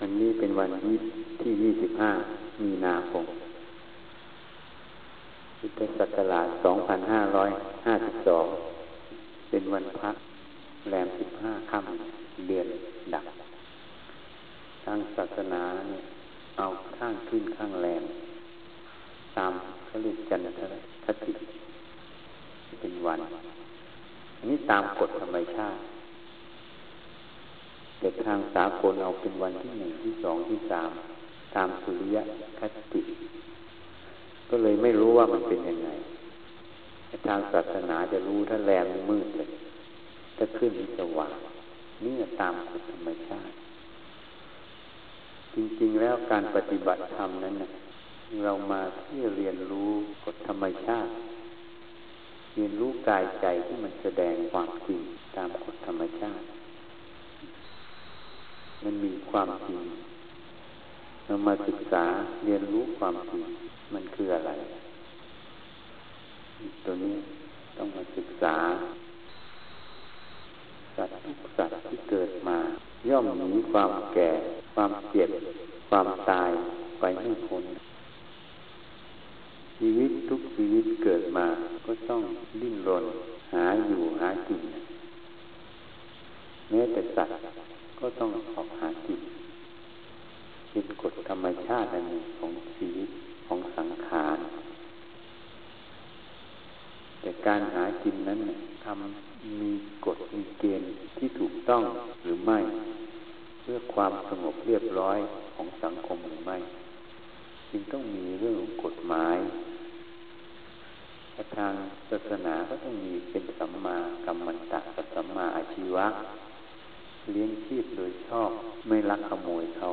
วันนี้เป็นวันที่ที่ยี่สิบห้ามีนาคมพุทธศักราชสองพันห้าร้อยห้าสิบสองเป็นวันพระแรมสิบห้าค่ำเดือนดับ ทางศาสนาเนี่ยเอาข้างขึ้นข้างแรม ตามเขาเรียกจันทรคติเป็นวัน อันนี้ตามกฎธรรมชาติ แต่ทางสากลเอาเป็นวันที่หนึ่งที่สองที่สามตามสุริยคติ ก็เลยไม่รู้ว่ามันเป็นยังไง ทางศาสนาจะรู้ถ้าแรงมืดเลยถ้าขึ้นสว่างนี่ตามกฎธรรมชาติ จริงๆแล้วการปฏิบัติธรรมนั้นนะเรามาที่เรียนรู้กฎธรรมชาติ เรียนรู้กายใจที่มันแสดงความจริงตามกฎธรรมชาติ มันมีความจริงเรามาศึกษาเรียนรู้ความจริงมันคืออะไร ตัวนี้ต้องมาศึกษาสัตว์ทุกสัตว์ที่เกิดมา ย่อมหนีความแก่ ความเจ็บ ความตายไปไม่พ้นชีวิตทุกชีวิตเกิดมาก็ต้องดิ้นรนหาอยู่หากินแม้แต่สัตว์ ก็ต้องออกหากินเป็นกฎธรรมชาติอันหนึ่งของชีวิตของสังขารแต่การหากินนั้นทำมีกฎมีเกณฑ์ที่ถูกต้องหรือไม่ เพื่อความสงบเรียบร้อยของสังคมหรือไม่จึงต้องมีเรื่องกฎหมายทางศาสนาก็ต้องมีเป็นสัมมากรรมันตะกับสัมมาอาชีวะ เลี้ยงชีพโดยชอบ ไม่ลักขโมยเขา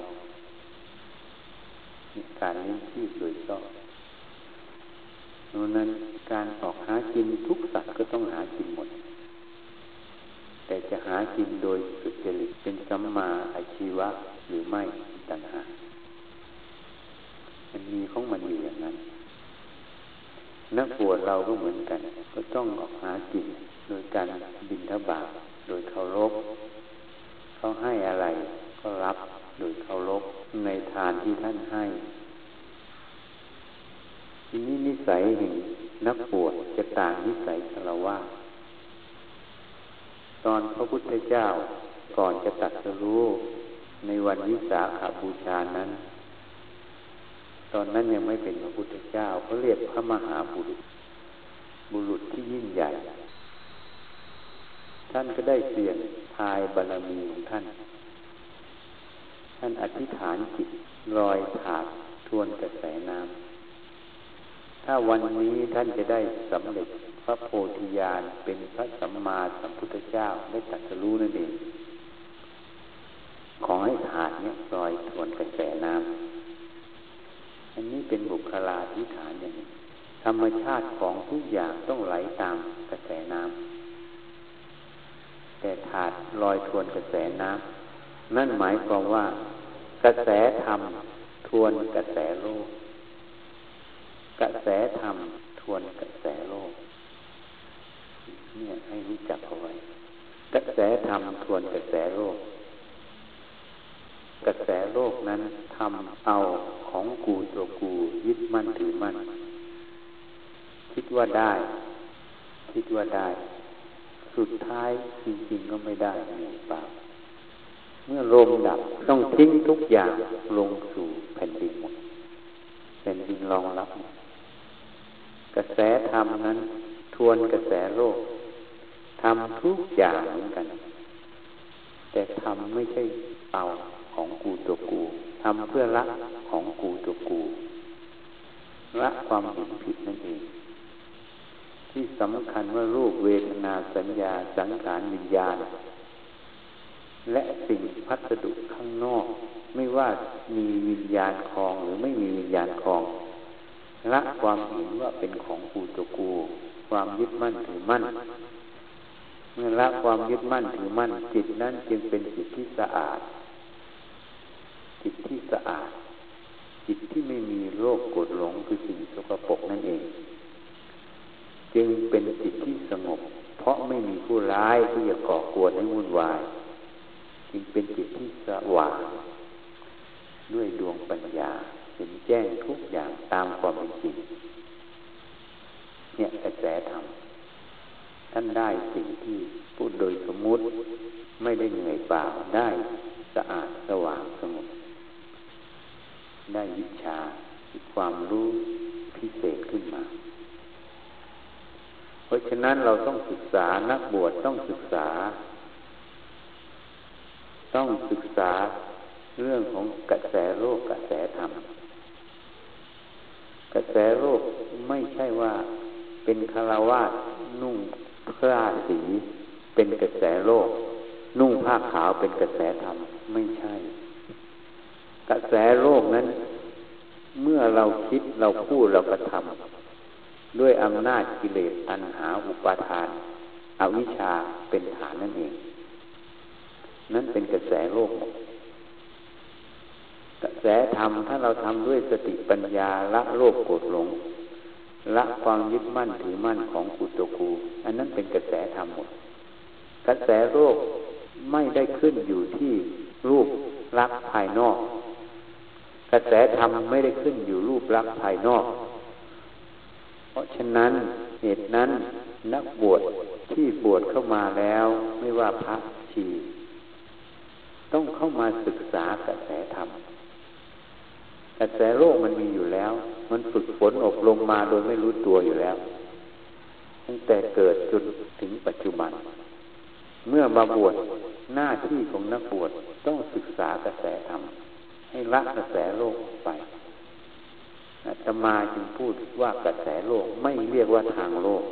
การเลี้ยงชีพโดยชอบดังนั้นการออกหากินทุกสัตว์ก็ต้องหากินหมด แต่จะหากินโดยสุจริตเป็นสัมมาอาชีวะหรือไม่ต่างหากมันมีของมันอยู่อย่างนั้น นักบวชเราก็เหมือนกัน ก็ต้องออกหากินโดยการบินทบาทโดยเคารพ เขาให้อะไร ก็รับโดยเคารพในทานที่ท่านให้ทีนี้นิสัยแห่งนักบวชจะต่างนิสัยคารวะตอนพระพุทธเจ้าก่อนจะตัดสรู้ในวันวิสาขาบูชานั้น ตอนนั้นยังไม่เป็นพระพุทธเจ้าเขาเรียกพระมหาบุรุษ บุรุษที่ยิ่งใหญ่ ท่านก็ได้เสี่ยงทายบารมีของท่าน ท่านอธิษฐานจิตลอยถากทวนกระแสน้ำถ้าวันนี้ท่านจะได้สำเร็จพระโพธิญาณเป็นพระสัมมาสัมพุทธเจ้าได้ตรัสรู้นั่นเอง ขอให้ถาดเนี่ยลอยทวนกระแสน้ำอันนี้เป็นบุคลาธิฐานอย่างนี้ธรรมชาติของทุกอย่างต้องไหลตามกระแสน้ำ แต่ถาดลอยทวนกระแสน้ำนั่นหมายความว่ากระแสธรรมทวนกระแสโลก กระแสธรรมทวนกระแสโลก เนี่ยให้รู้จักเอาไว้กระแสธรรมทวนกระแสโลก กระแสโลกนั้นทำเอาของกูตัวกูยึดมั่นถือมั่น คิดว่าได้ คิดว่าได้ สุดท้ายจริงๆก็ไม่ได้เองเปล่าเมื่อลมดับต้องทิ้งทุกอย่างลงสู่แผ่นดินหมดแผ่นดินรองรับ กระแสธรรมนั้น ทวนกระแสโลกทำทุกอย่างเหมือนกัน แต่ทำไม่ใช่เอาของกูตัวกูทำเพื่อละของกูตัวกูละความเห็นผิดนั่นเอง ที่สำคัญว่ารูปเวทนาสัญญาสังขารวิญญาณ และสิ่งพัสดุข้างนอก ไม่ว่ามีวิญญาณคลองหรือไม่มีวิญญาณคลองละความเห็นว่าเป็นของกูตัวกู ความยึดมั่นถือมั่น เมื่อละความยึดมั่นถือมั่น จิตนั้นจึงเป็นจิตที่สะอาด จิตที่สะอาด จิตที่ไม่มีโรคกดหลงคือสิ่งสกปรกนั่นเอง จึงเป็นจิตที่สงบ เพราะไม่มีผู้ร้ายที่จะก่อกวนให้วุ่นวาย จึงเป็นจิตที่สว่างด้วยดวงปัญญาเห็นแจ้งทุกอย่างตามความเป็นจริงเนี่ยกระแสธรรมท่านได้สิ่งที่พูดโดยสมมุติไม่ได้เหนื่อยเปล่าได้สะอาดสว่างสงบได้วิชาความรู้พิเศษขึ้นมา ราะฉะนั้นเราต้องศึกษานักบวชต้องศึกษา ต้องศึกษาเรื่องของกระแสโลกกระแสธรรม กระแสโลกไม่ใช่ว่าเป็นคารวาสนุ่งผ้าสีเป็นกระแสโลก นุ่งผ้าขาวเป็นกระแสธรรมไม่ใช่ กระแสโลกนั้น เมื่อเราคิดเราพูดเรากระทำ ด้วยอำนาจกิเลสตัณหาอุปาทานอวิชชาเป็นฐานนั่นเอง นั่นเป็นกระแสโลก กระแสธรรมถ้าเราทำด้วยสติปัญญาละโลภโกรธหลง ละความยึดมั่นถือมั่นของกุตกู อันนั้นเป็นกระแสธรรมหมด กระแสโลกไม่ได้ขึ้นอยู่ที่รูปลักษณ์ภายนอก กระแสธรรมไม่ได้ขึ้นอยู่รูปลักษณ์ภายนอก เพราะฉะนั้นเหตุนั้นนักบวชที่บวชเข้ามาแล้วไม่ว่าพระชีต้องเข้ามาศึกษากระแสธรรมกระแสโลกมันมีอยู่แล้ว มันฝึกฝนอบรมมาโดยไม่รู้ตัวอยู่แล้ว ตั้งแต่เกิดจนถึงปัจจุบัน เมื่อมาบวชหน้าที่ของนักบวชต้องศึกษากระแสธรรมให้ละกระแสโลกไป ธรรมาจึงพูดว่ากระแสโลกไม่เรียกว่าทางโลก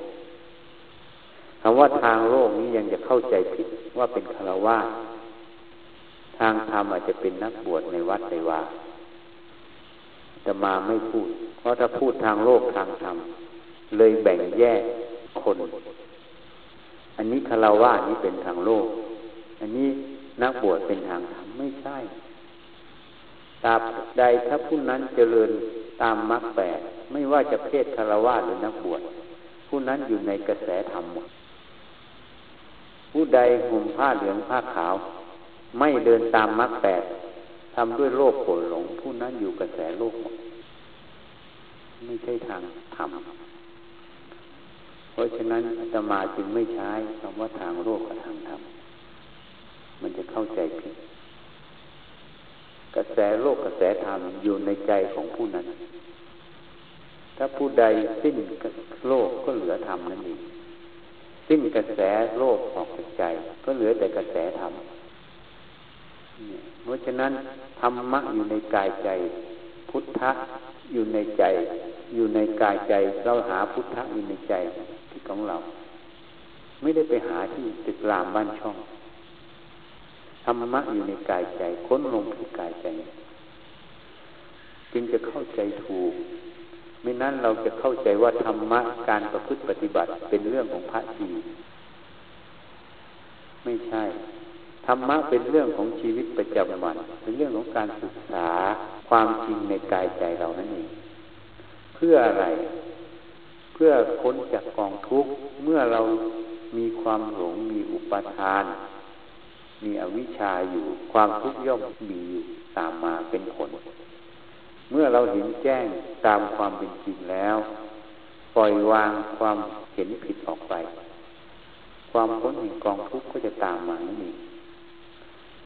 คำว่าทางโลกนี้ยังจะเข้าใจผิดว่าเป็นคารวะทางธรรมอาจจะเป็นนักบวชในวัดในวาจะมาไม่พูด เพราะถ้าพูดทางโลกทางธรรมเลยแบ่งแยกคน อันนี้คาราวะนี้เป็นทางโลก อันนี้นักบวชเป็นทางธรรมไม่ใช่ ตราบใดถ้าผู้นั้นเจริญตามมรรคแปดไม่ว่าจะเพศคารวะหรือนักบวชผู้นั้นอยู่ในกระแสธรรมหมดผู้ใดห่มผ้าเหลืองผ้าขาว ไม่เดินตามมรรคแปดทำด้วยโลภโกรธหลง ผู้นั้นอยู่กระแสโลกหมดไม่ใช่ทางธรรมเพราะฉะนั้นอาตมาจึงไม่ใช้คำว่าทางโลกกับทางธรรมมันจะเข้าใจผิด กระแสโลกกระแสธรรมอยู่ในใจของผู้นั้น ถ้าผู้ใดสิ้นโลกก็เหลือธรรมนั่นเองสิ้นกระแสโลกออกจากใจ ก็เหลือแต่กระแสธรรมเพราะฉะนั้นธรรมะอยู่ในกายใจ พุทธะอยู่ในใจ อยู่ในกายใจเราหาพุทธะอยู่ในใจที่ของเรา ไม่ได้ไปหาที่ตึกรามบ้านช่อง ธรรมะอยู่ในกายใจค้นลงที่กายใจ จึงจะเข้าใจถูก ไม่นั้นเราจะเข้าใจว่าธรรมะการประพฤติปฏิบัติเป็นเรื่องของพระชีไม่ใช่ธรรมะเป็นเรื่องของชีวิตประจำวัน เป็นเรื่องของการศึกษาความจริงในกายใจเรานั่นเอง เพื่ออะไร เพื่อพ้นจากกองทุกข์เมื่อเรามีความหลงมีอุปทาน มีอวิชชาอยู่ ความทุกข์ย่อมมีอยู่ตามมาเป็นผล เมื่อเราเห็นแจ้งตามความเป็นจริงแล้ว ปล่อยวางความเห็นผิดออกไป ความพ้นแห่งกองทุกข์ก็จะตามมานั่เอง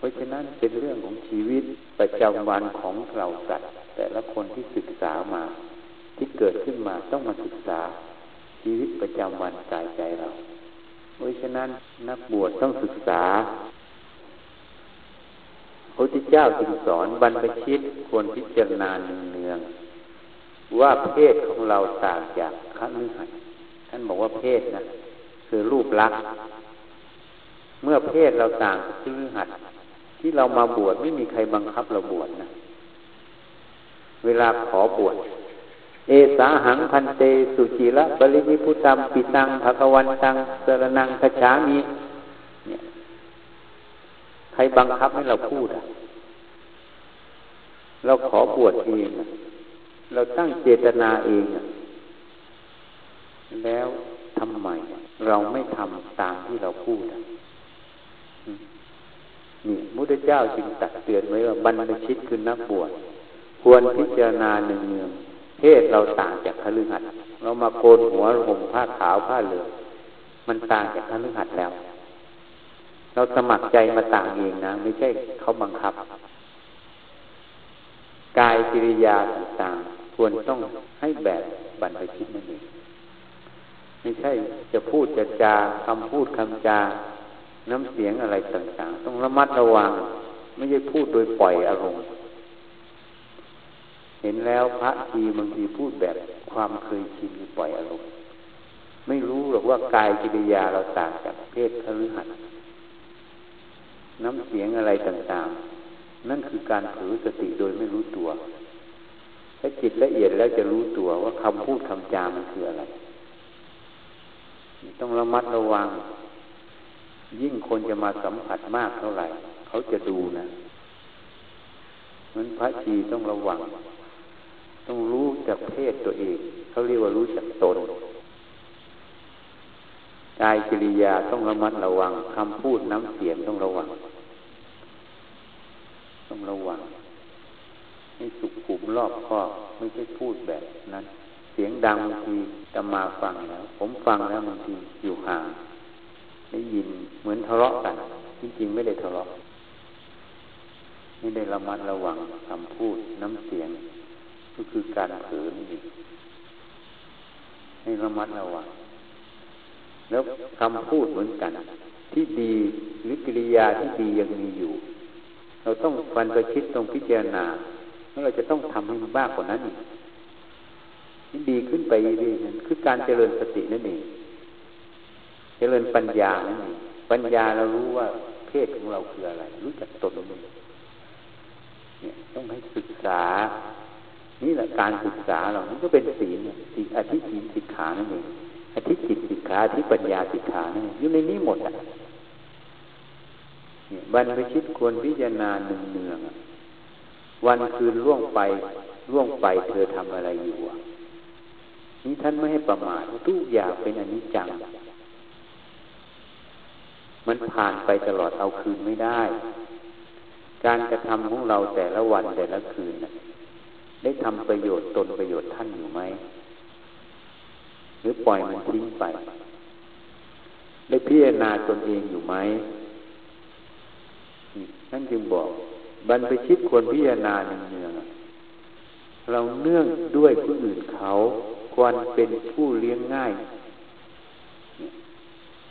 ราะฉะนั้นเป็นเรื่องของชีวิตประจำวันของเราสัตว์แต่ละคนที่ศึกษามา ที่เกิดขึ้นมาต้องมาศึกษาชีวิตประจำวันกายใจเรา เพราะฉะนั้นนักบวชต้องศึกษา พระพุทธเจ้าจึงสอนบรรพชิตควรพิจารณาเนืองว่าเพศของเราต่างจากขฤหัสท่านบอกว่าเพศนะคือรูปลักษณ์เมื่อเพศเราต่างจากขฤหัสที่เรามาบวชไม่มีใครบังคับเราบวชนะ เวลาขอบวชเอสาหังพันเต สุจิระปริมิพุตัมปิตังภะวันตังสรนังขฉามี ใครบังคับให้เราพูดอะ เราขอบวชเอง เราตั้งเจตนาเองแล้วทำไมเราไม่ทำตามที่เราพูดนี่มุทเจ้าจึงตักเตือนไว้ว่าบรรพชิตคือนักบวชควรพิจารณาหนึ่งเนืองเพศเราต่างจากคฤหัสถ์เรามาโกนหัวห่มผ้าขาวผ้าเหลืองมันต่างจากคฤหัสถ์แล้ว เราสมัครใจมาต่างเองนะ ไม่ใช่เขาบังคับ กายกิริยาต่างๆควรต้องให้แบบบรรพชิตนั่นเองไม่ใช่จะพูดจะจาคำพูดคำจาน้ำเสียงอะไรต่างๆ ต้องระมัดระวัง ไม่ใช่พูดโดยปล่อยอารมณ์ เห็นแล้วพระทีบางทีพูดแบบความเคยชินปล่อยอารมณ์ ไม่รู้หรอกว่ากายกิริยาเราต่างจากเพศคฤหัสถ์ น้ำเสียงอะไรต่างๆ นั่นคือการถือสติโดยไม่รู้ตัว ถ้าจิตละเอียดแล้วจะรู้ตัวว่าคำพูดคำจามันคืออะไร ต้องระมัดระวัง ยิ่งคนจะมาสัมผัสมากเท่าไหร่ เขาจะดูนะมันพระชีต้องระวัง ต้องรู้จากเพศตัวเอง เขาเรียกว่ารู้จักตนกายกิริยาต้องระมัดระวังคำพูดน้ำเสียงต้องระวัง ต้องระวังให้สุขุมรอบคอบไม่ใช่พูดแบบนั้นเสียงดังบางทีจะมาฟังแล้ว ผมฟังแล้วบางทีอยู่ห่างได้ยินเหมือนทะเลาะกันจริงๆไม่ได้ทะเลาะไม่ได้ระมัดระวังคำพูดน้ำเสียง ก็คือการเผลอนี่ให้ระมัดระวัง แล้วคำพูดเหมือนกัน ที่ดีหรือกิริยาที่ดียังมีอยู่ เราต้องฟันประชิดตรงพิจารณาแล้วเราจะต้องทำให้มันบ้ากว่านั้นอีกดีขึ้นไปเรื่อยๆคือการเจริญสตินั่นเองเจริญปัญญานั่นเองปัญญาเรารู้ว่าเพศของเราคืออะไร รู้จักตนเราเนี่ยต้องให้ศึกษา นี่แหละการศึกษาเรามันก็เป็นศีลศีลอธิศีลสิกขานั่นเองอธิจิตสิกขาอธิปัญญาสิกขานั่นอยู่ในนี้หมดอะ บรรพชิตควรพิจารณาหนึ่งเนืองวันคืนล่วงไปล่วงไปเธอทำอะไรอยู่นี่ท่านไม่ให้ประมาททุกอย่างเป็นอนิจจัง มันผ่านไปตลอดเอาคืนไม่ได้ การกระทำของเราแต่ละวันแต่ละคืนได้ทำประโยชน์ตนประโยชน์ท่านอยู่ไหมหรือปล่อยมันทิ้งไป ได้พิจารณาตนเองอยู่ไหม นั่นจึงบอก บรรพชิตควรพิจารณาเนืองเราเนื่องด้วยผู้อื่นเขาควรเป็นผู้เลี้ยงง่าย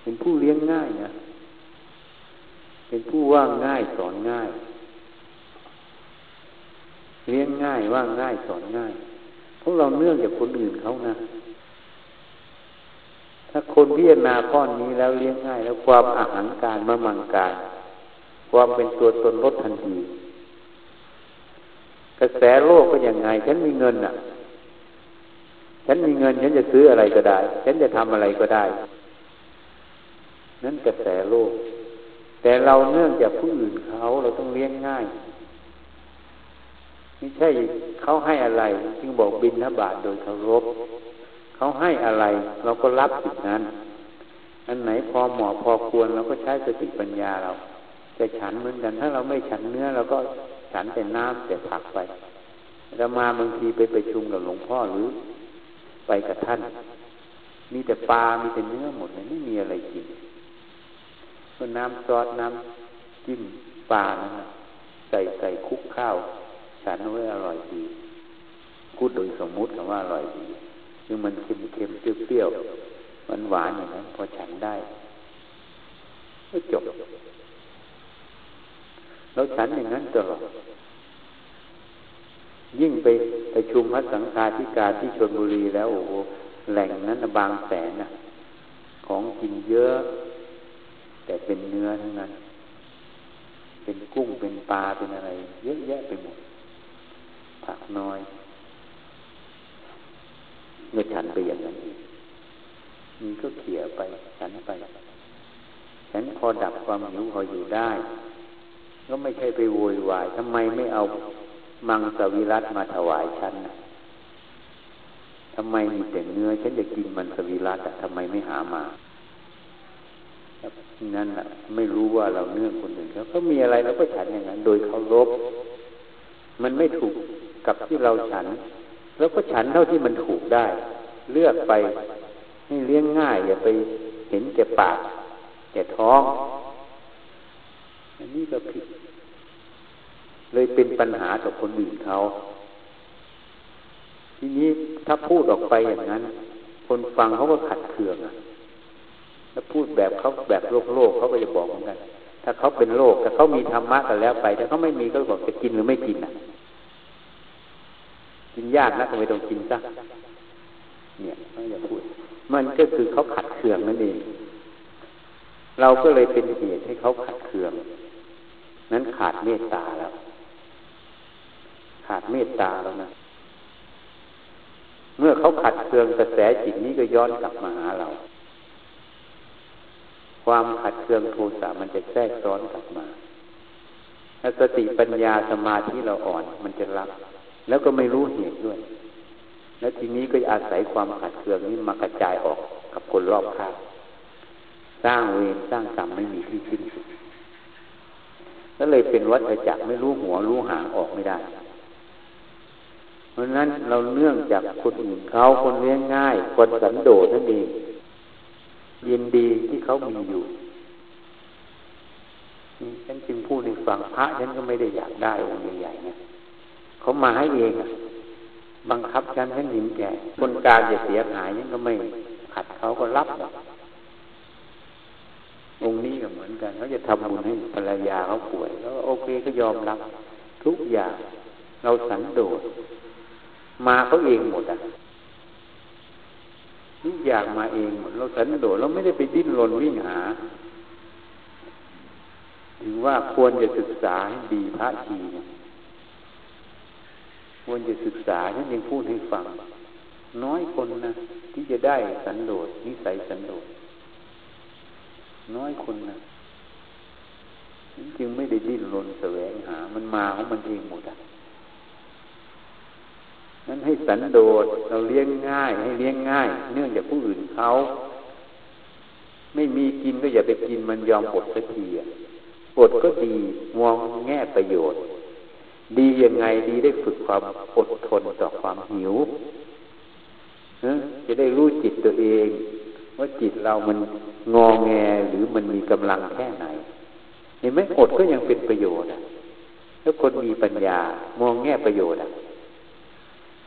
เป็นผู้เลี้ยงง่ายนะ เป็นผู้ว่างง่ายสอนง่าย เลี้ยงง่ายว่างง่ายสอนง่ายพวกเราเนื่องจากคนอื่นเขานะถ้าคนพิจารณาข้อนี้แล้วเลี้ยงง่าย แล้วความอาหารการมะมังการ ความเป็นตัวตนลดทันทีกระแสโลกก็ยังไง ฉันมีเงินอะ ฉันมีเงิน ฉันจะซื้ออะไรก็ได้ ฉันจะทำอะไรก็ได้ นั่นกระแสโลก แต่เราเนื่องจากผู้อื่นเขาเราต้องเลี้ยงง่ายไม่ใช่เขาให้อะไรจึงบอกบินทบาทโดยเคารพเขาให้อะไร เราก็รับสิ่งนั้น อันไหนพอเหมาะพอควรเราก็ใช้สติปัญญาเรา จะฉันเหมือนกัน ถ้าเราไม่ฉันเนื้อเราก็ฉันแต่น้ำแต่ผักไปเรามาบางทีไปไปชุมกับหลวงพ่อหรือ ไปกับท่าน มีแต่ปลา มีแต่เนื้อหมดเลยไม่มีอะไรกินก็น้ำซอสน้ำจิ้มปลานะใส่ใส่คุกข้าวฉันไว้อร่อยดีพูดโดยสมมุติคำว่าอร่อยดีคือมันเค็มเค็มเปรี้ยวๆมันหวานอย่างนั้นพอฉันได้ก็จบ แล้วฉันอย่างนั้นตลอดยิ่งไปไปชุมพระสังฆาธิการที่ชนบุรีแล้วโอ้โหแหล่งนั้นบางแสนนะของกินเยอะ แต่เป็นเนื้อทั้งนั้น เป็นกุ้งเป็นปลาเป็นอะไร เยอะแยะไปหมดผักน้อยเมื่อฉันไปอย่างนั้นมีก็เขี่ยไปฉันไปฉันพอดับความหิวพออยู่ได้ ก็ไม่ใช่ไปโวยวายทำไมไม่เอามังสวิรัตมาถวายฉันทำไมมีแต่เนื้อ ฉันจะกินมันสวิรัตทำไมไม่หามานั่นแหะไม่รู้ว่าเราเนื่องคนอื่นเขาก็มีอะไรเราก็ฉันอย่างนั้น โดยเคารพมันไม่ถูกกับที่เราฉัน แล้วก็ฉันเท่าที่มันถูกได้ เลือกไปให้เลี้ยงง่าย อย่าไปเห็นแก่ปากแก่ท้อง อันนี้ก็ผิดเลยเป็นปัญหาต่อคนอื่นเขา ทีนี้ถ้าพูดออกไปอย่างนั้น คนฟังเขาก็ขัดเคืองถ้าพูดแบบเขาแบบโลกโลกเขาก็จะบอกเหมือนกัน ถ้าเขาเป็นโลกถ้าเขามีธรรมะกันแล้วไป ถ้าเขาไม่มีก็บอกจะกินหรือไม่กินอะ กินยากนะทำไมต้องกินซะเนี่ยไม่อยากพูด มันก็คือเขาขัดเคืองนั่นเอง เราก็เลยเป็นเหตุให้เขาขัดเคือง นั้นขาดเมตตาแล้ว ขาดเมตตาแล้วนะ เมื่อเขาขัดเคืองกระแสจิตนี้ก็ย้อนกลับมาหาเรา ความขัดเคืองโทสะมันจะแทรกซ้อนกลับมาถ้าสติปัญญาสมาธิเราอ่อน มันจะรับ แล้วก็ไม่รู้เหตุด้วย แล้วทีนี้ก็อาศัยความขัดเคืองนี้มากระจายออกกับคนรอบข้าง สร้างเวรสร้างกรรมไม่มีที่สิ้นสุด ก็เลยเป็นวัฏจักรไม่รู้หัวรู้หางออกไม่ได้ เพราะนั้นเราเนื่องจากคนอื่นเขาคนเลี้ยงง่าย คนสันโดษนั่นเองยินดีที่เขามีอยู่ฉันจึงพูดในฟังพระฉันก็ไม่ได้อยากได้องค์ใหญ่ๆเนะเขามาให้เองบังคับฉันให้หนิมแก่คนกลางจะเสียหายฉันก็ไม่ขัดเขาก็รับ องค์นี้ก็เหมือนกันเขาจะทำบุญให้ภรรยาเขาป่วยแล้วโอเคก็ยอมรับทุกอย่างเราสันโดษมาเขาเองหมดอะทุกอย่างมาเองหมดเราสันโดษเราไม่ได้ไปดิ้นรนวิ่งหาถึงว่าควรจะศึกษาให้ดีพระทีเนี่ยควรจะศึกษาท่านยังพูดให้ฟัง น้อยคนนะที่จะได้สันโดษนิสัยสันโดษ น้อยคนนะจึงไม่ได้ดิ้นรนแสวงหา มันมาของมันเองหมดอะนั้นให้สันโดษเราเลี้ยงง่าย ให้เลี้ยงง่าย เนื่องจากผู้อื่นเขาไม่มีกินก็อย่าไปกินมันยอมอดสักทีอดก็ดีมองแง่ประโยชน์ ดียังไงดีได้ฝึกความอดทนต่อความหิวจะได้รู้จิตตัวเอง ว่าจิตเรามันงอแงหรือมันมีกำลังแค่ไหนเห็นไหมอดก็ยังเป็นประโยชน์อะแล้วคนมีปัญญามองแง่ประโยชน์อะ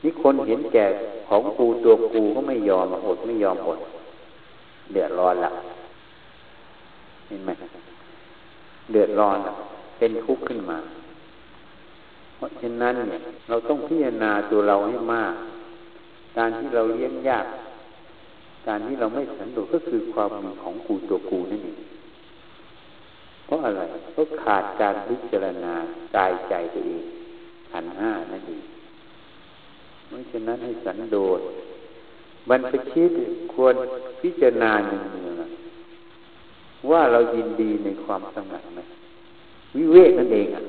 นี่คนเห็นแก่ของกูตัวกูก็ไม่ยอมอดไม่ยอมอดเดือดร้อนละเห็นไหมเดือดร้อนละเป็นทุกข์ขึ้นมา เพราะฉะนั้นเนี่ย เราต้องพิจารณาตัวเราให้มาก การที่เราเลี้ยงยาก การที่เราไม่สันโดษก็คือความมีของกูตัวกูนั่นเองเพราะอะไรเพราะขาดการพิจารณากายใจตัวเองขันห้านั่นเองเพราะฉะนั้นให้สันโดษบรรพชิตควรพิจารณาหนึ่งว่าเรายินดีในความสงบไหมวิเวกนั่นเองอะ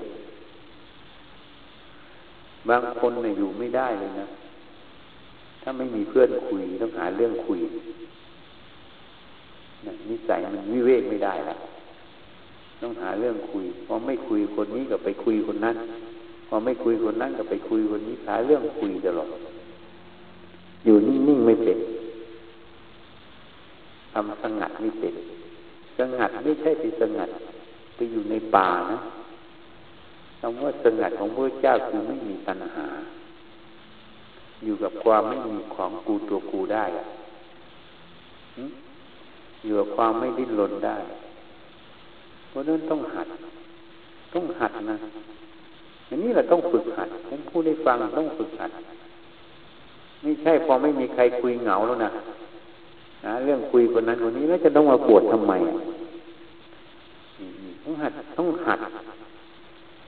บางคนเนี่ยอยู่ไม่ได้เลยนะ ถ้าไม่มีเพื่อนคุยต้องหาเรื่องคุยนิสัยมันวิเวกไม่ได้ละต้องหาเรื่องคุยพอไม่คุยคนนี้ก็ไปคุยคนนั้นพอไม่คุยคนนั้นก็ไปคุยคนนี้หาเรื่องคุยตลอดอยู่นิ่งๆไม่เป็นทำสงัดไม่เป็นสงัดไม่ใช่ไปสงัดไปอยู่ในป่านะคำว่าสงัดของพระเจ้าคือไม่มีปัญหา อยู่กับความไม่มีของกูตัวกูได้อะอยู่กับความไม่ดิ้นรนได้ เพราะนั้นต้องหัด ต้องหัดนะอันนี้เราต้องฝึกหัดฉันพูดให้ฟังต้องฝึกหัด ไม่ใช่พอไม่มีใครคุยเหงาแล้วนะนะเรื่องคุยคนนั้นคนนี้แล้วจะต้องมาปวดทำไมต้องหัดต้องหัด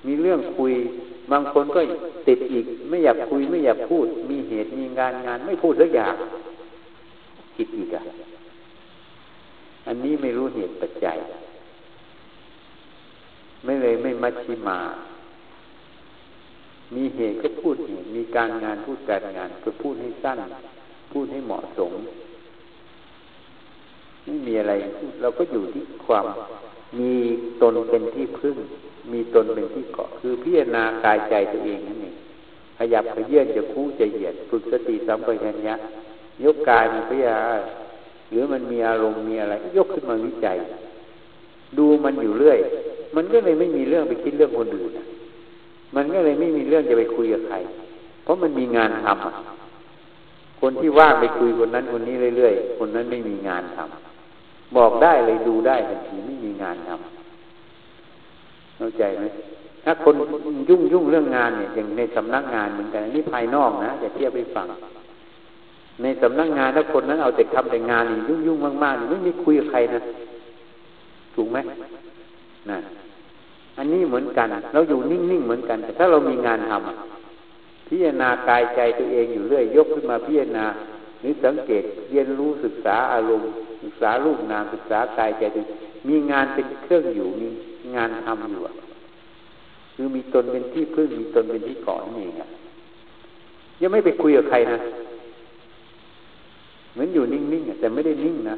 มีเรื่องคุย บางคนก็ติดอีก ไม่อยากคุยไม่อยากพูด มีเหตุมีงานงานไม่พูดสักอย่างคิดอีกอะอันนี้ไม่รู้เหตุปัจจัย ไม่เลยไม่มัชชิมา มีเหตุก็พูดเหตุมีการงานพูดการงานก็พูดให้สั้น พูดให้เหมาะสมไม่มีอะไรเราก็อยู่ที่ความมีตนเป็นที่พึ่ง มีตนเป็นที่เกาะ คือพิจารณากายใจตัวเองนั่นเองขยับขยื่นจะคู่จะเหยียด ฝึกสติสัมปชัญญะยกกายมันพิจารณาหรือมันมีอารมณ์มีอะไร ยกขึ้นมาวิจัย ดูมันอยู่เรื่อย มันก็เลยไม่มีเรื่องไปคิดเรื่องคนอื่นมันก็เลยไม่มีเรื่องจะไปคุยกับใคร เพราะมันมีงานทำคนที่ว่างไปคุยคนนั้นคนนี้เรื่อยๆคนนั้นไม่มีงานทำบอกได้เลยดูได้ทันทีไม่มีงานทำ เข้าใจไหมถ้าคนยุ่งยุ่งเรื่องงานเนี่ยอย่างในสำนักงานเหมือนกันนี่ภายนอกนะจะเทียบไปฟังในสำนักงานถ้าคนนั้นเอาแต่ทำแต่งานนี่ยุ่งยุ่งมากๆไม่มีคุยกับใครนะถูกไหมนะอันนี้เหมือนกัน เราอยู่นิ่งๆเหมือนกัน แต่ถ้าเรามีงานทำพิจารณากายใจตัวเองอยู่เรื่อย ยกขึ้นมาพิจารณาหรือสังเกตเรียนรู้ศึกษาอารมณ์ศึกษารูปนามศึกษากายใจตัวมีงานเป็นเครื่องอยู่มี งานทำอยู่คือมีตนเป็นที่พึ่งมีตนเป็นที่เกาะนี่เองยังไม่ไปคุยกับใครนะเหมือนอยู่นิ่งๆแต่ไม่ได้นิ่งนะ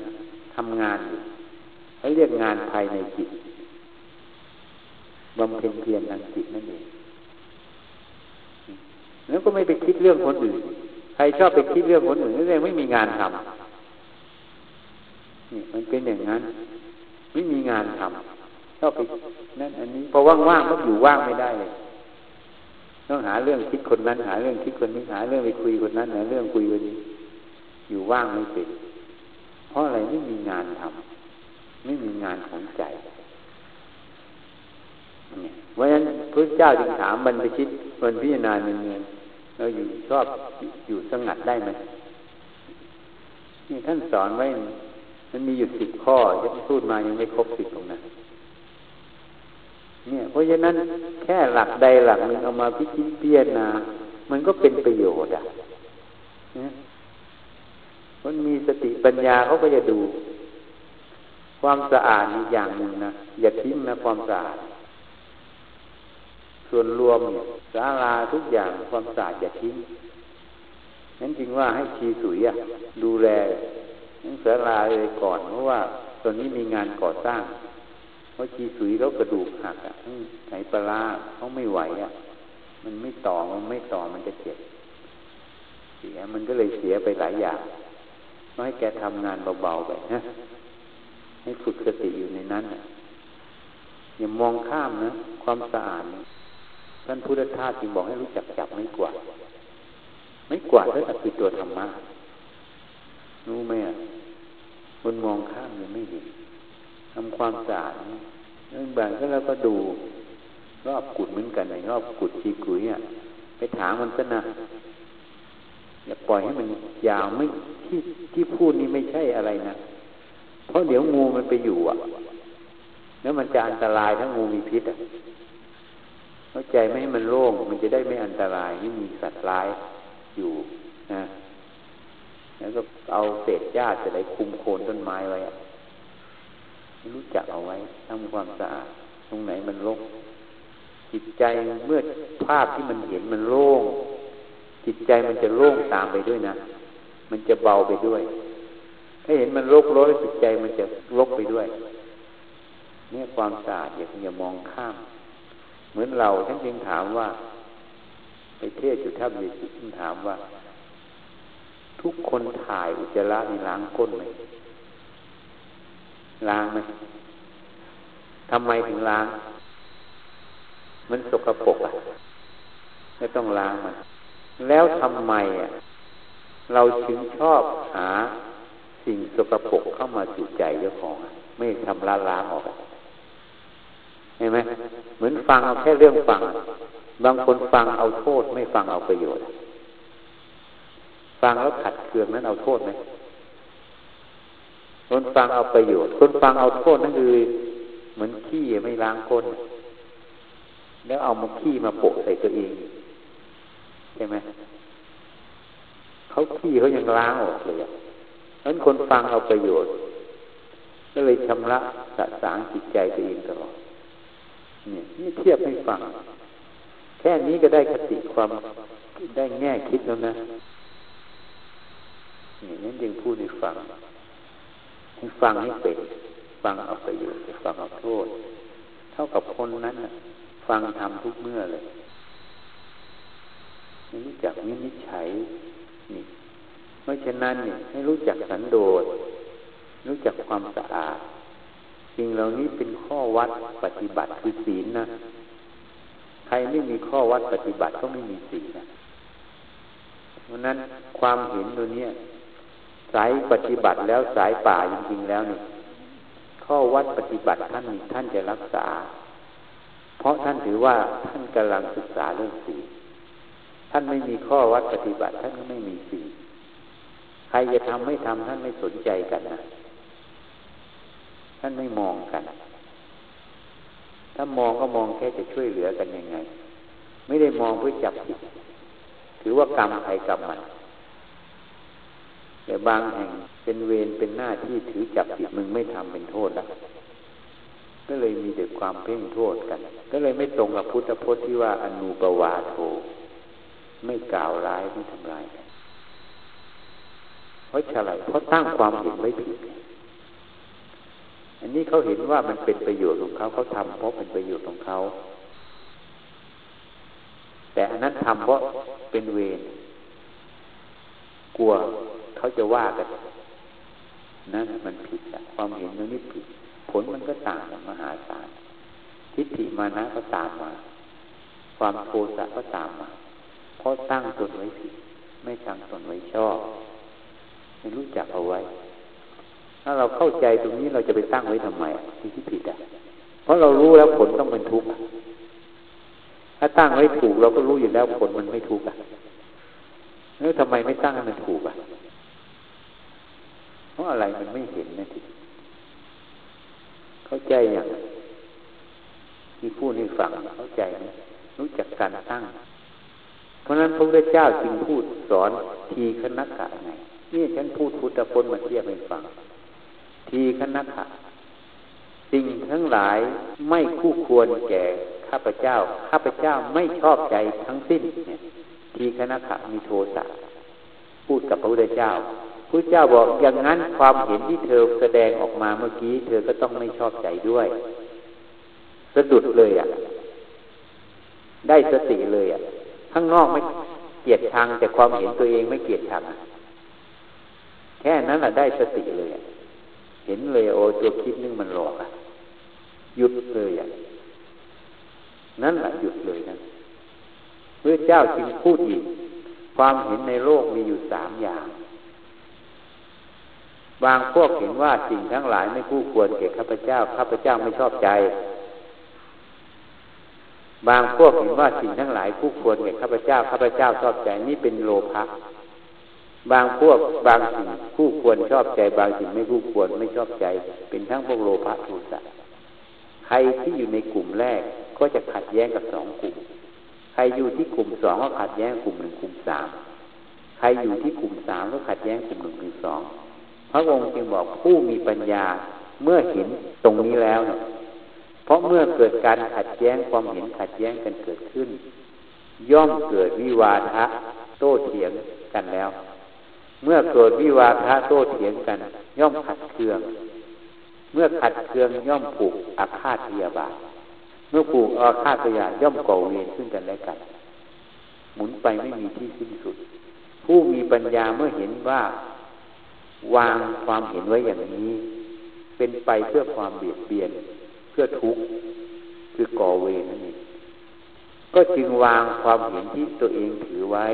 ทำงานอยู่ให้เรียกงานภายในจิตบำเพ็ญเพียรทางจิตนั่นเองแล้วก็ไม่ไปคิดเรื่องคนอื่น ใครชอบไปคิดเรื่องคนอื่นนั่นเองไม่มีงานทำนี่มันเป็นอย่างนั้น ไม่มีงานทำ ชอบไปนั่นอันนี้พอว่างๆก็อยู่ว่างไม่ได้เลยต้องหาเรื่องคิดคนนั้น หาเรื่องคิดคนนี้หาเรื่องไปคุยคนนั้นหาเรื่องคุยคนนี้ อยู่ว่างไม่เป็นเพราะอะไรไม่มีงานทำไม่มีงานของใจเพราะฉะนั้นพระเจ้าจึงถามบรรพชิตมันพิจารณาเนืองๆเราอยู่ชอบอยู่สงัดได้ไหมนี่ท่านสอนไว้มันมีอยู่สิบข้อยังพูดมายังไม่ครบสิบตรงนั้น เนี่ย เพราะฉะนั้นแค่หลักใดหลักหนึ่งเอามาพิจิตรพิจารณามันก็เป็นประโยชน์อะมันมีสติปัญญาเขาก็จะดู ความสะอาดอีกอย่างหนึ่งนะอย่าทิ้งนะความสะอาดส่วนรวมศาลาทุกอย่างความสะอาดอย่าทิ้งนั้นจริงว่าให้ชีสุยอะดูแลนั้ศาลาเลยก่อนเพราะว่าตอนนี้มีงานก่อสร้าง เพราะชีสุยเขากระดูกหักอะไหนปลาเขาไม่ไหวอะ มันไม่ต่อมันไม่ต่อมันจะเจ็บเสียมันก็เลยเสียไปหลายอย่างก็ให้แกทำงานเบาๆไปนะให้ฝึกสติอยู่ในนั้นอย่ามองข้ามนะความสะอาดท่านพุทธทาสจึงบอกให้รู้จักจับไม่กวาดไม่กวาดนั่นคือตัวธรรมะรู้ไหมอะมันมองข้ามยังไม่เห็น ทำความสะอาดนั่นบางแล้วก็ดูรอบกุดเหมือนกันในรอบกุดชีกุยอะไปถามมันซะนะอย่าปล่อยให้มันยาวไม่ที่ที่พูดนี่ไม่ใช่อะไรนะเพราะเดี๋ยวงูมันไปอยู่อะ แล้วมันจะอันตรายถ้างูมีพิษอะเข้าใจไม่ให้มันโล่งมันจะได้ไม่อันตรายไม่มีสัตว์ร้ายอยู่นะแล้วก็เอาเศษหญ้าจะได้คุมโคนต้นไม้ไว้ รู้จักเอาไว้ทำความสะอาดตรงไหนมันโล่งจิตใจเมื่อภาพที่มันเห็นมันโล่งจิตใจมันจะโล่งตามไปด้วยนะ มันจะเบาไปด้วย ถ้าเห็นมันโลกร้อยจิตใจมันจะลกไปด้วยเนี่ยความสะอาดอย่าอย่ามองข้าม เหมือนเราท่านจึงถามว่า ไปเทศอยู่ท่ามีสิท่านถามว่า ทุกคนถ่ายอุจจาระในล้างก้นไหม ล้างไหมทำไมถึงล้าง มันสกปรกอะไม่ต้องล้างมัน แล้วทำไมอะ เราถึงชอบหาสิ่งสกปรกเข้ามาสู่ใจเจ้าของ ไม่ทำล้างล้างออกเห็นไหมเหมือนฟังเอาแค่เรื่องฟัง บางคนฟังเอาโทษ ไม่ฟังเอาประโยชน์ ฟังแล้วขัดเคืองนั้นเอาโทษไหม คนฟังเอาประโยชน์ คนฟังเอาโทษนั่นคือเหมือนขี้ไม่ล้างก้นแล้วเอามาขี้มาโปะใส่ตัวเองใช่ไหมเขาขี้เขายังล้างออกเลยอะนั้นคนฟังเอาประโยชน์ก็เลยชำระสะสางจิตใจตัวเองตลอดนี่นี่เทียบให้ฟัง แค่นี้ก็ได้คติความได้แง่คิดแล้วนะนี่นั่นยังพูดให้ฟัง ให้ฟังให้เป็น ฟังเอาประโยชน์ฟังเอาโทษ เท่ากับคนนั้นฟังทำทุกเมื่อเลยไม่รู้จักวินิจฉัยนี่เพราะฉะนั้นเนี่ยให้รู้จักสันโดษ รู้จักความสะอาดสิ่งเหล่านี้เป็นข้อวัดปฏิบัติคือศีลนะใครไม่มีข้อวัดปฏิบัติก็ไม่มีศีลนะเพราะนั้นความเห็นตัวนี้ สายปฏิบัติแล้วสายป่าจริงๆแล้วนี่ข้อวัดปฏิบัติท่านท่านจะรักษา เพราะท่านถือว่าท่านกำลังศึกษาเรื่องศีท่านไม่มีข้อวัดปฏิบัติ ท่านก็ไม่มีศีใครจะทำไม่ทำท่านไม่สนใจกันนะท่านไม่มองกัน ถ้ามองก็มองแค่จะช่วยเหลือกันยังไง ไม่ได้มองเพื่อจับผิด ถือว่ากรรมใครกรรมมัน แต่บางแห่งเป็นเวรเป็นหน้าที่ถือจับผิดมึงไม่ทำเป็นโทษล้วก็เลยมีแต่ความเพ่งโทษกัน ก็เลยไม่ตรงกับพุทธพจน์ที่ว่าอนุปวาโท ไม่กล่าวร้ายไม่ทำลายกันเพราะอะไรเพราะตั้งความเห็นไว้ผิด อันนี้เขาเห็นว่ามันเป็นประโยชน์ของเขาเขาทำเพราะเป็นประโยชน์ของเขา แต่อันนั้นทำเพราะเป็นเวรกลัว เขาจะว่ากันนั่นมันผิดอะความเห็นตรงนี้ผิด ผลมันก็ต่างมหาศาลทิฏฐิมานะก็ตามมา ความโทสะก็ตามมา เพราะตั้งตนไว้ผิด ไม่ตั้งตนไว้ชอบไม่รู้จักเอาไว้ ถ้าเราเข้าใจตรงนี้เราจะไปตั้งไว้ทำไมที่ที่ผิดอะ เพราะเรารู้แล้วผลต้องเป็นทุกข์ถ้าตั้งไว้ถูกเราก็รู้อยู่แล้วผลมันไม่ทุกข์อะแล้วทำไมไม่ตั้งให้มันถูกอะ ราะอะไรมันไม่เห็นนะทีเข้าใจอย่างที่พูดให้ฟังเข้าใจไหมรู้จักการตั้ง เพราะนั้นพระพุทธเจ้าจึงพูดสอนทีคณะกะไงนี่ฉันพูดพุทธพจน์มาเทียบให้ฟัง ทีคณะขะสิ่งทั้งหลายไม่คู่ควรแก่ข้าพเจ้า ข้าพเจ้าไม่ชอบใจทั้งสิ้น ทีคณะขะมีโทสะพูดกับพระพุทธเจ้า พระเจ้าบอกอย่างนั้นความเห็นที่เธอแสดงออกมาเมื่อกี้ เธอก็ต้องไม่ชอบใจด้วย สะดุดเลยอะ ได้สติเลยอะ ข้างนอกไม่เกียดชังแต่ความเห็นตัวเองไม่เกียดชังแค่นั้นแหละได้สติเลยอะ เห็นเลยโอ้ตัวคิดนึงมันหลอกอะ หยุดเลยอะ นั่นแหละหยุดเลยนะพระเจ้าจึงพูดอีกความเห็นในโลกมีอยู่สามอย่าง บางพวกเห็นว่าสิ่งทั้งหลายไม่คู่ควรแก่ข้าพเจ้า ข้าพเจ้าไม่ชอบใจ บางพวกเห็นว่าสิ่งทั้งหลายคู่ควรแก่ข้าพเจ้า ข้าพเจ้าชอบใจนี่เป็นโลภะบางพวกบางสิ่งผู้ควรชอบใจ บางสิ่งไม่ผู้ควรไม่ชอบใจ เป็นทั้งพวกโลภะโทสะใครที่อยู่ในกลุ่มแรกก็จะขัดแย้งกับสองกลุ่ม ใครอยู่ที่กลุ่มสองก็ขัดแย้งกลุ่มหนึ่งกลุ่มสามใครอยู่ที่กลุ่มสามก็ขัดแย้งกลุ่มหนึ่งกลุ่มสอง พระองค์จึงบอกผู้มีปัญญาเมื่อเห็นตรงนี้แล้วเนี่ยเพราะเมื่อเกิดการขัดแย้งความเห็นขัดแย้งกันเกิดขึ้น ย่อมเกิดวิวาทะโต้เถียงกันแล้ว เมื่อเกิดวิวาทะโต้เถียงกัน ย่อมขัดเคือง เมื่อขัดเคืองย่อมผูกอาฆาตพยาบาทเมื่อผูกอาฆาตพยาย่อมก่อเวรซึ่งกันและกัน หมุนไปไม่มีที่สิ้นสุด ผู้มีปัญญาเมื่อเห็นว่า วางความเห็นไว้อย่างนี้ เป็นไปเพื่อความเบียดเบียน เพื่อทุกข์คือก่อเวรนั่นเองก็จึงวางความเห็นที่ตัวเองถือไว้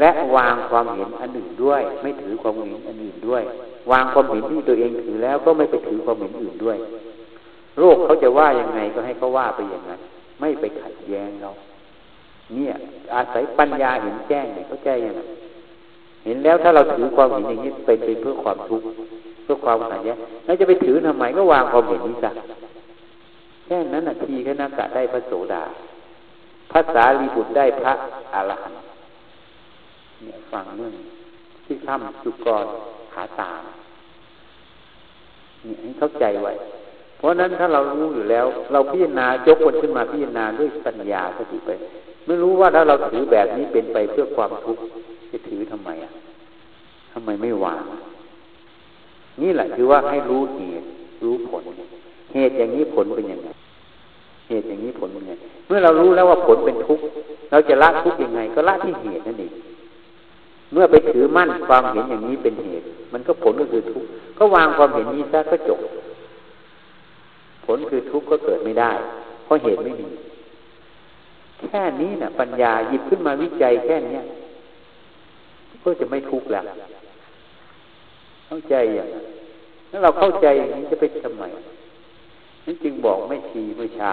และวางความเห็นอันอื่นด้วย ไม่ถือความเห็นอันอื่นด้วย วางความเห็นที่ตัวเองถือแล้วก็ไม่ไปถือความเห็นอื่นด้วย โลกเขาจะว่ายังไงก็ให้เขาว่าไปอย่างนั้น ไม่ไปขัดแย้งเราเนี่ย อาศัยปัญญาเห็นแจ้งเนี่ยเขาใจยังไง เห็นแล้วถ้าเราถือความเห็นอย่างนี้เป็นไปเพื่อความทุกข์เพื่อความขัดแย้งแล้วจะไปถือทำไมก็วางความเห็นนี้ซะแค่นั้นนาทีแค่นักะได้พระโสดาภาษาลีบุตรได้พระอรหันต์เนี่ยฟังเรื่องที่ถ้ำจุกรขาตาเนี่ยให้เข้าใจไว้เพราะนั้นถ้าเรารู้อยู่แล้ว เราพิจารณายกคนขึ้นมาพิจารณาด้วยปัญญาสติไป ไม่รู้ว่าถ้าเราถือแบบนี้เป็นไปเพื่อความทุกข์ จะถือทำไมอะทำไมไม่วาง นี่แหละคือว่าให้รู้เหตุรู้ผล เหตุอย่างนี้ผลเป็นยังไง เหตุอย่างนี้ผลเป็นยังไง เมื่อเรารู้แล้วว่าผลเป็นทุกข์เราจะละทุกข์ยังไง ก็ละที่เหตุนั่นเองเมื่อไปถือมั่นความเห็นอย่างนี้เป็นเหตุ มันก็ผลก็คือทุกข์ก็วางความเห็นนี้ซะก็จบ ผลคือทุกข์ก็เกิดไม่ได้ เพราะเหตุไม่มี แค่นี้นะ่ะ ปัญญาหยิบขึ้นมาวิจัยแค่เนี้ย ก็จะไม่ทุกข์แล้วเข้าใจอย่างถ้าเราเข้าใจอย่างนี้จะไปทำไมนั่นจึงบอกไม่ชีเมื่อเช้า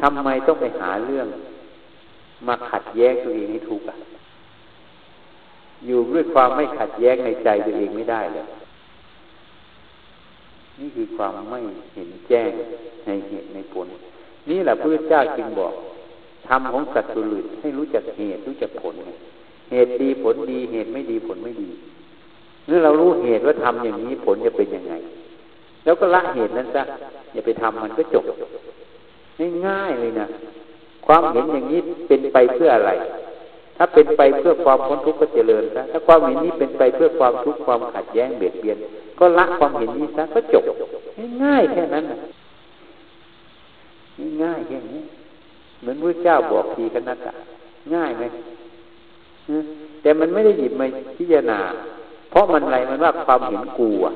ทำไมต้องไปหาเรื่อง มาขัดแย้งตัวเองให้ทุกข์อะอยู่ด้วยความไม่ขัดแย้งในใจตัวเองไม่ได้เลยนี่คือความไม่เห็นแจ้งในเหตุในผล นี่แหละพระเจ้าจึงบอกทำของสัตว์ตุลิตให้รู้จักเหตุรู้จักผล เหตุดีผลดีเหตุไม่ดีผลไม่ดีเมื่อเรารู้เหตุว่าทำอย่างนี้ผลจะเป็นยังไง แล้วก็ละเหตุนั้นซะอย่าไปทำมันก็จบง่ายๆเลยนะความเห็นอย่างนี้เป็นไปเพื่ออะไร ถ้าเป็นไปเพื่อความพ้นทุกข์ก็เจริญซะถ้าความเห็นนี้เป็นไปเพื่อความทุกข์ความขัดแย้งเบียดเบียน ก็ละความเห็นนี้ซะก็จบง่ายๆแค่นั้นนะง่ายแค่นี้เหมือนพระเจ้าบอกทีคณะกะง่ายไหม แต่มันไม่ได้หยิบมาพิจารณา เพราะมันอะไรมันว่าความเห็นกูอะ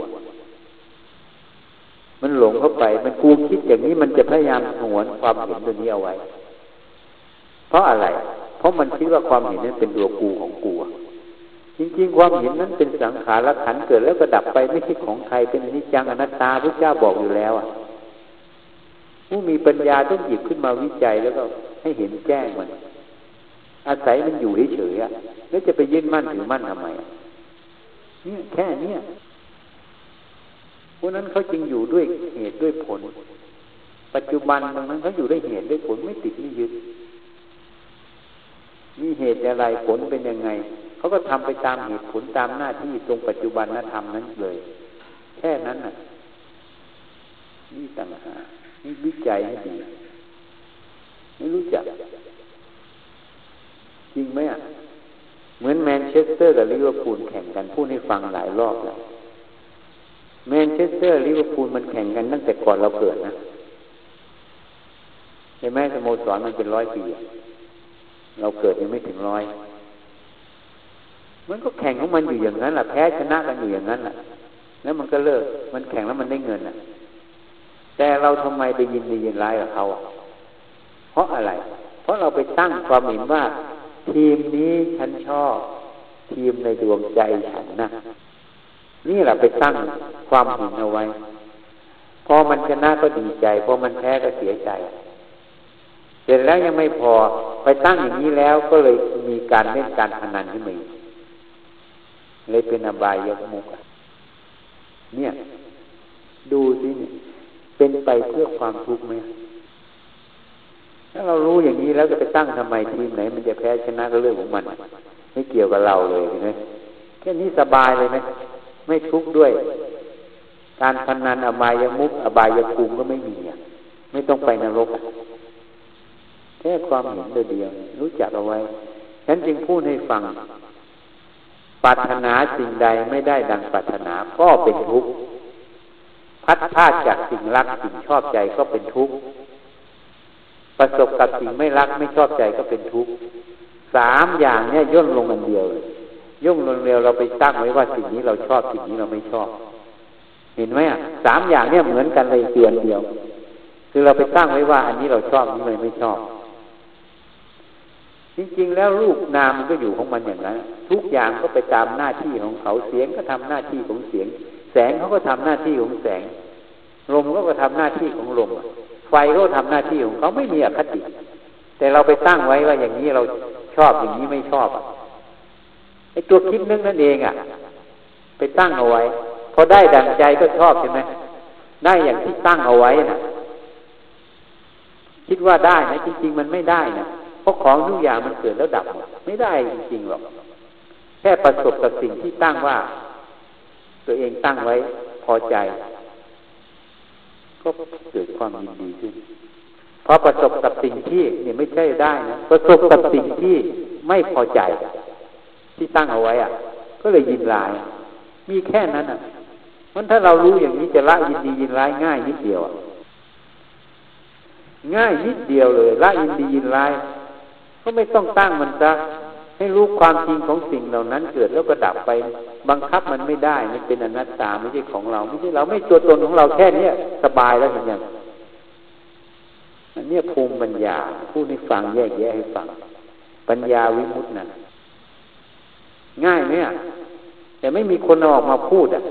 มันหลงเข้าไป มันกูคิดอย่างนี้มันจะพยายามหวนความเห็นตัวนี้เอาไว้ เพราะอะไร เพราะมันคิดว่าความเห็นนั้นเป็นตัวกูของกูจริงๆ ความเห็นนั้นเป็นสังขารขันเกิดแล้วก็ดับไปไม่ใช่ของใครเป็นอนิจจังอนัตตาพระเจ้าบอกอยู่แล้วอะผู้มีปัญญาต้องหยิบขึ้นมาวิจัยแล้วก็ให้เห็นแจ้งมัน อาศัยมันอยู่เฉยๆแล้วจะไปยึดมั่นถือมั่นทำไมเนี่ยแค่เนี้ยพวกนั้นเขาจึงอยู่ด้วยเหตุด้วยผล ปัจจุบันตรงนั้นเขาอยู่ด้วยเหตุด้วยผลไม่ติดไม่ยึด มีเหตุอะไรผลเป็นยังไง เขาก็ทำไปตามเหตุผลตามหน้าที่ตรงปัจจุบันนธรรมนั้นเลย แค่นั้นน่ะ นี่ต่างหากนี่วิจัยให้ดีไม่รู้จัก จริงไหมอะ เหมือนแมนเชสเตอร์กับลิเวอร์พูลแข่งกันพูดให้ฟังหลายรอบแล้วแมนเชสเตอร์ลิเวอร์พูลมันแข่งกันตั้งแต่ก่อนเราเกิดนะใช่ไหมสโมสรมันเป็นร้อยปีเราเกิดยังไม่ถึงร้อยมันก็แข่งของมันอยู่อย่างนั้นแหละแพ้ชนะกันอยู่อย่างนั้นแหละแล้วมันก็เลิก มันแข่งแล้วมันได้เงินอะ แต่เราทำไมไปยินดียินร้ายกับเขาเพราะอะไร เพราะเราไปตั้งความเห็นว่า ทีมนี้ฉันชอบ ทีมในดวงใจฉันนะ นี่แหละไปตั้งความเห็นเอาไว้ พอมันชนะก็ดีใจ พอมันแพ้ก็เสียใจ เสร็จแล้วยังไม่พอ ไปตั้งอย่างนี้แล้วก็เลยมีการเล่นการพนันขึ้นมาเลยเป็นอบายยกมุกเนี่ย ดูสิเนี่ยเป็นไปเพื่อความทุกข์ไหม ถ้าเรารู้อย่างนี้แล้วจะไปตั้งทำไมทีมไหน มันจะแพ้ชนะก็เรื่องของมัน ไม่เกี่ยวกับเราเลยเห็นไหมแค่นี้สบายเลยไหมไม่ทุกข์ด้วย การพนันอบายมุกอบายภูมิก็ไม่มีอะไม่ต้องไปนรกแค่ความเห็นเดียวรู้จักเอาไว้ฉันจึงพูดให้ฟังปรารถนาสิ่งใดไม่ได้ดังปรารถนาก็เป็นทุกข์พัดพาดจากสิ่งรักสิ่งชอบใจก็เป็นทุกข์ ประสบกับสิ่งไม่รักไม่ชอบใจก็เป็นทุกข์สามอย่างเนี่ยย่นลงมันเดียวย่นลงเดียวเราไปตั้งไว้ว่าสิ่งนี้เราชอบสิ่งนี้เราไม่ชอบ เห็นไหมอะสามอย่างเนี่ยเหมือนกันเลยเตียนเดียว คือเราไปตั้งไว้ว่า อันนี้เราชอบนี้เลยไม่ชอบ จริงๆ แล้วรูปนามมันก็อยู่ของมันอย่างนั้นทุกอย่างก็ไปตามหน้าที่ของเขาเสียงก็ทำหน้าที่ของเสียง แสงเขาก็ทำหน้าที่ของแสงลมก็ก็ทำหน้าที่ของลม ไฟเขาทำหน้าที่ของเขาไม่มีอคติ แต่เราไปตั้งไว้ว่าอย่างนี้เราชอบอย่างนี้ไม่ชอบอไอ้ตัวคิดนึกนั่นเองอะ ไปตั้งเอาไว้พอได้ดังใจก็ชอบใช่ไหมได้อย่างที่ตั้งเอาไว้นะคิดว่าได้นะจริง ๆ มันไม่ได้นะเพราะของทุกอย่างมันเกิดแล้วดับไม่ได้จริงๆหรอกแค่ประสบกับสิ่งที่ตั้งว่า ตัวเองตั้งไว้พอใจ ก็เกิดความยินดีขึ้นเพอประสบกับสิ่งที่เนี่ยไม่ใช่ได้นะประสบกับสิ่งที่ไม่พอใจ ที่ตั้งเอาไว้อะ ก็เลยยินลาย มีแค่นั้นอะเพราะถ้าเรารู้อย่างนี้จะละยินดียินร้ายง่ายนิดเดียวง่ายนิดเดียวเลยละยินดียินร้าย ก็ไม่ต้องตั้งมันซะให้รู้ความจริงของสิ่งเหล่านั้นเกิดแล้วก็ดับไป บังคับมันไม่ได้ มันเป็นอนัตตาไม่ใช่ของเรา ไม่ใช่เราไม่ตัวตนของเราแค่เนี้ยสบายแล้วเห็นยังอันนี้ภูมิปัญญาพูดให้ฟังแยกแยะให้ฟัง ปัญญาวิมุตตินะง่ายไหมอะแต่ไม่มีคนออกมาพูดอะ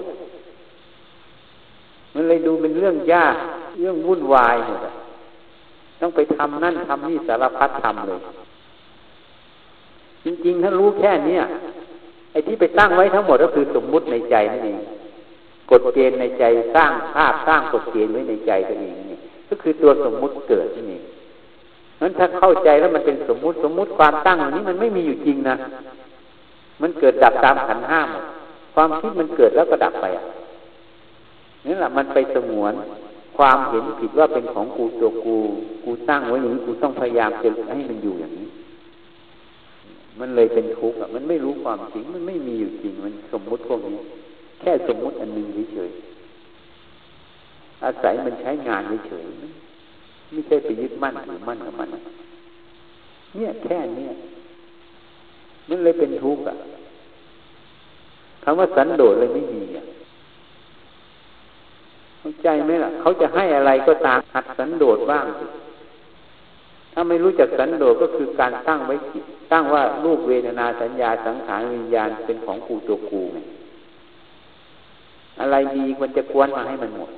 มันเลยดูเป็นเรื่องยากเรื่องวุ่นวายหมดอะต้องไปทำนั่นทำนี่สารพัดทำเลย จริงๆถ้ารู้แค่เนี้ย ไอ้ที่ไปตั้งไว้ทั้งหมดก็คือสมมุติในใจนั่นเองกฎเกณฑ์ในใจสร้างภาพสร้างกฎเกณฑ์ไว้ในใจตัวเองนี่ก็คือตัวสมมุติเกิดนี่เองนั้นถ้าเข้าใจแล้วมันเป็นสมมุติสมมุติความตั้งอันนี้มันไม่มีอยู่จริงนะ มันเกิดดับตามขันห้าหมดความคิดมันเกิดแล้วก็ดับไปอะนี่แหละมันไปสงวน ความเห็นผิดว่าเป็นของกูตัวกู กูตั้งไว้อย่างนี้กูต้องพยายามจะให้มันอยู่อย่างนี้ มันเลยเป็นทุกข์อะ มันไม่รู้ความจริง มันไม่มีอยู่จริง มันสมมุติพวกนี้ แค่สมมุติอันหนึ่งเฉยอาศัยมันใช้งานเฉยไม่ใช่ไปยึดมั่นถือมั่นกับมัน เนี่ยแค่เนี้ยมันเลยเป็นทุกข์อะคำว่าสันโดษเลยไม่มีอะเข้าใจไหมล่ะ เขาจะให้อะไรก็ตามหัดสันโดษบ้าง ถ้าไม่รู้จักสันโดษก็คือการตั้งไว้จิตตั้งว่ารูปเวทนาสัญญาสังขารวิญญาณเป็นของกูตัวกูไงอะไรดีมันจะกวนมาให้มันหมด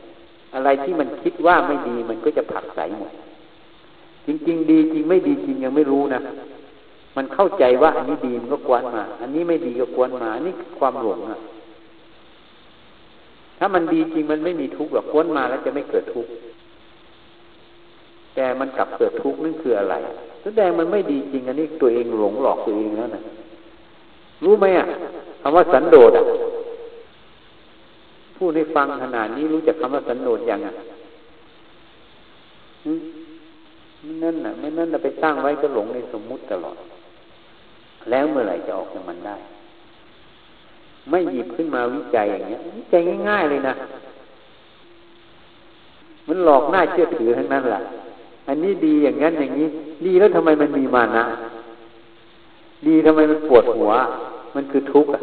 อะไรที่มันคิดว่าไม่ดีมันก็จะผักใสหมด จริง ๆ ดีจริงไม่ดีจริงยังไม่รู้นะมันเข้าใจว่าอันนี้ดีมันก็กวนมา อันนี้ไม่ดีก็กวนมาอันนี้ความหลงอะถ้ามันดีจริงมันไม่มีทุกข์หรอกพ้นมาแล้วจะไม่เกิดทุกข์ แต่มันกลับเกิดทุกข์นั่นคืออะไรแสดงมันไม่ดีจริงอันนี้ตัวเองหลงหลอกตัวเองแล้วนะรู้ไหมอะคำว่าสันโดษอะพูดให้ฟังขนาดนี้รู้จักคำว่าสันโดษยังอะนั่นน่ะไม่นั่นน่ะไปตั้งไว้ก็หลงในสมมุติตลอด แล้วเมื่อไหร่จะออกจากมันได้ ไม่หยิบขึ้นมาวิจัยอย่างเงี้ย วิจัยง่ายๆเลยนะมันหลอกหน้าเชื่อถือทั้งนั้นแหละ อันนี้ดีอย่างนั้นอย่างนี้ ดีแล้วทำไมมันมีมานะดีทำไมมันปวดหัว มันคือทุกข์อะ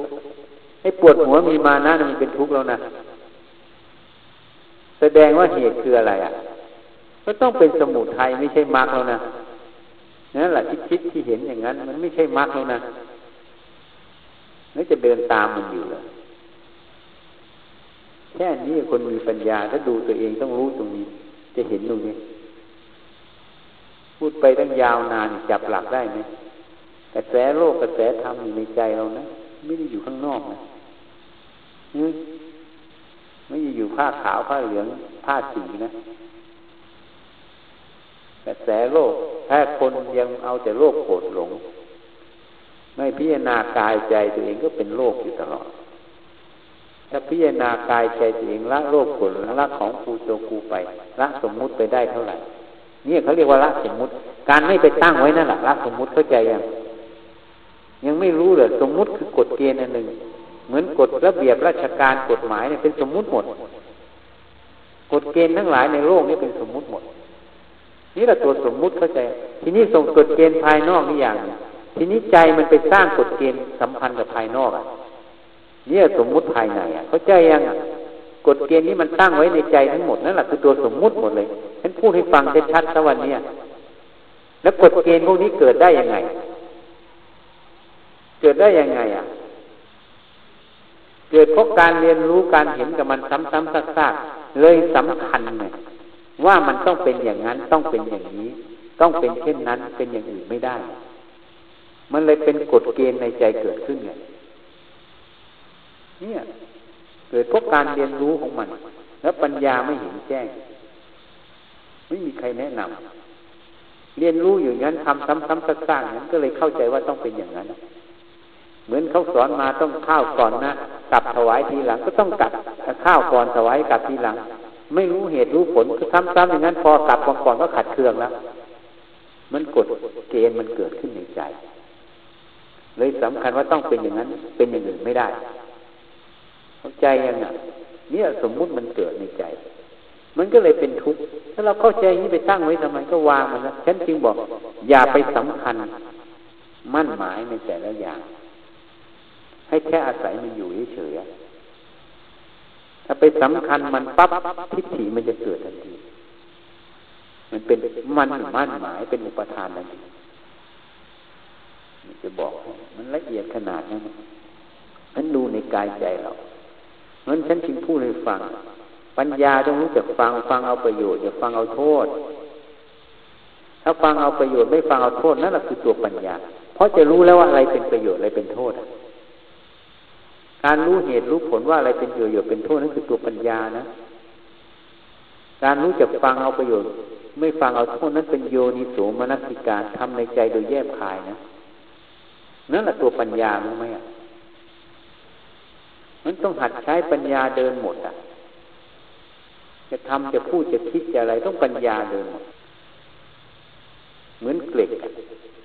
ไอ้ปวดหัวมีมานะมันเป็นทุกข์แล้วนะแสดงว่าเหตุคืออะไรอะก็ต้องเป็นสมุทัยไม่ใช่มรรคแล้วนะนั่นแหละที่คิดที่เห็นอย่างนั้น มันไม่ใช่มรรคแล้วนะแล้วจะเดินตามมันอยู่เลยแค่นี้คนมีปัญญาถ้าดูตัวเองต้องรู้ตรงนี้ จะเห็นตรงนี้ พูดไปตั้งยาวนานจับหลักได้ไหมกระแสโลกกระแสธรรมอยู่ในใจเรานะไม่ได้อยู่ข้างนอกนะไม่ได้อยู่ผ้าขาวผ้าเหลืองผ้าสีนะกระแสโลกถ้าคนยังเอาแต่โลกโกรธหลง ไม่พิจารณากายใจตัวเองก็เป็นโลกอยู่ตลอด ถ้าพิจารณากายใจตัวเองละโลกผลละของกูโจกูไปละสมมุติไปได้เท่าไหร่ นี่ยเขาเรียกว่าละสมมุติ การไม่ไปตั้งไว้นั่นแหละละสมมุติเข้าใจยังยังไม่รู้เลยสมมุติคือกฎเกณฑ์อันหนึ่ง เหมือนกฎระเบียบราชการกฎหมายเนี่ยเป็นสมมุติหมด กฎเกณฑ์ทั้งหลายในโลกนี้เป็นสมมุติหมด นี่แหละตัวสมมุติเข้าใจ ทีนี้ส่งกฎเกณฑ์ภายนอกนี่อย่างทีนี้ใจมันไปสร้างกฎเกณฑ์สัมพันธ์กับภายนอกอะเนี่ยสมมุติภายในอะ เข้าใจยังอะ กฎเกณฑ์นี้มันตั้งไว้ในใจทั้งหมดนั่นแหละคือตัวสมมุติหมดเลยฉันพูดให้ฟังชัดๆสักวันเนี้ยแล้วกฎเกณฑ์พวกนี้เกิดได้ยังไง เกิดได้ยังไงอะ เกิดเพราะการเรียนรู้การเห็นกับมันซ้ำๆซากๆเลยสำคัญไงว่ามันต้องเป็นอย่างนั้นต้องเป็นอย่างนี้ ต้องเป็นเช่นนั้นเป็นอย่างอื่นไม่ได้ มันเลยเป็นกฎเกณฑ์ในใจเกิดขึ้นไงเนี่ย เกิดเพราะการเรียนรู้ของมัน แล้วปัญญาไม่เห็นแจ้ง ไม่มีใครแนะนำเรียนรู้อย่างนั้นทำซ้ำๆซากๆนั้นก็เลยเข้าใจว่าต้องเป็นอย่างนั้น เหมือนเขาสอนมาต้องข้าวก่อนนะกลับถวายทีหลังก็ต้องกลับข้าวก่อนถวายกลับทีหลัง ไม่รู้เหตุรู้ผลก็ซ้ำๆอย่างนั้น พอกลับก่อนก็ขัดเคืองแล้วมันกฎเกณฑ์มันเกิดขึ้นในใจ เลยสำคัญว่าต้องเป็นอย่างนั้น เป็นอย่างอื่นไม่ได้ เข้าใจยังไงเนี่ยสมมุติมันเกิดในใจ มันก็เลยเป็นทุกข์ถ้าเราเข้าใจนี้ไปตั้งไว้ทำไมก็วางมันนะฉันจึงบอก อย่าไปสำคัญ มั่นหมายในแต่ละอย่าง ให้แค่อาศัยมันอยู่เฉยๆถ้าไปสำคัญมันปั๊บทิฏฐิมันจะเกิดทันทีมันเป็นมันมั่นหมายเป็นอุปทานทันทีจะบอก มันละเอียดขนาดนั้นมันดูในกายใจเรา เพราะฉันจึงพูดให้ฟัง ปัญญาต้องรู้จักฟัง ฟังเอาประโยชน์อย่าฟังเอาโทษ ถ้าฟังเอาประโยชน์ไม่ฟังเอาโทษนั่นแหละคือตัวปัญญา เพราะจะรู้แล้วว่าอะไรเป็นประโยชน์อะไรเป็นโทษ การรู้เหตุรู้ผลว่าอะไรเป็นประโยชน์เป็นโทษนั่นคือตัวปัญญานะ การรู้จักฟังเอาประโยชน์ ไม่ฟังเอาโทษนั้นเป็นโยนิโสมนสิการทำในใจโดยแยบคายนะนั่นแหละตัวปัญญารู้ไหมอะ มันต้องหัดใช้ปัญญาเดินหมดอะ จะทำจะพูดจะคิดจะอะไรต้องปัญญาเดินหมด เหมือนเกล็ด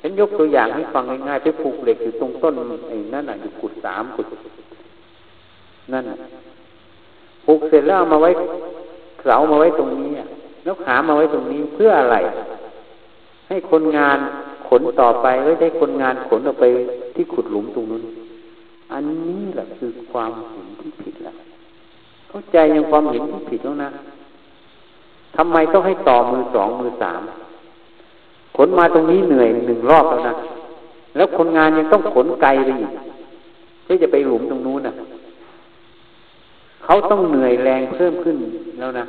ฉันยกตัวอย่างให้ฟังง่ายๆไปผูกเหล็กอยู่ตรงต้นไอ้นั่นอะอยู่กุดสามกุดนั่นผูกเสร็จแล้วมาไว้เสามาไว้ตรงนี้แล้วขามาไว้ตรงนี้เพื่ออะไร ให้คนงานขนต่อไปแล้วได้คนงานขนออกไปที่ขุดหลุมตรงนู้น อันนี้แหละคือความเห็นที่ผิดแล้วเข้าใจยังความเห็นที่ผิดแล้วนะทำไมต้องให้ต่อมือสองมือสามขนมาตรงนี้เหนื่อยหนึ่งรอบแล้วนะแล้วคนงานยังต้องขนไกลไปอีกเพื่อจะไปหลุมตรงนู้นน่ะเขาต้องเหนื่อยแรงเพิ่มขึ้นแล้วนะ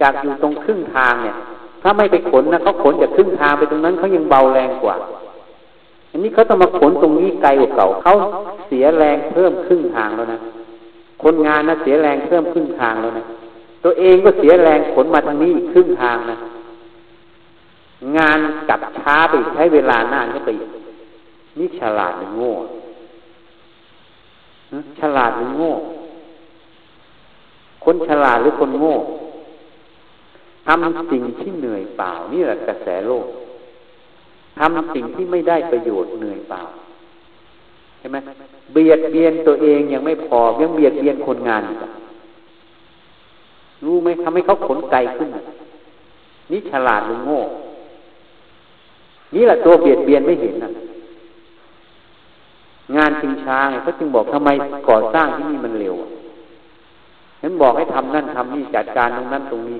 จากอยู่ตรงครึ่งทางเนี่ย ถ้าไม่ไปขนนะเขาขนจากครึ่งทางไปตรงนั้นเขายังเบาแรงกว่า อันนี้เขาต้องมาขนตรงนี้ไกลกว่าเก่าเขาเสียแรงเพิ่มครึ่งทางแล้วนะคนงานนะเสียแรงเพิ่มครึ่งทางแล้วนะตัวเองก็เสียแรงขนมาทางนี้อีกครึ่งทางนะงานกลับช้าไปใช้เวลานานก็ไปนี่ฉลาดหรือโง่ฉลาดหรือโง่ คนฉลาดหรือคนโง่ทำสิ่งที่เหนื่อยเปล่า นี่แหละกระแสโลก ทำสิ่งที่ไม่ได้ประโยชน์เหนื่อยเปล่าใช่ไหมเบียดเบียนตัวเองยังไม่พอยังเบียดเบียนคนงานอีกรู้ไหมทำให้เขาขนไกลขึ้นนี่ฉลาดหรือโง่ นี่แหละตัวเบียดเบียนไม่เห็นนะงานชิงช้าไงเขาจึงบอกทำไมก่อสร้างที่นี่มันเร็วฉันบอกให้ทำนั่นทำนี่จัดการตรงนั้นตรงนี้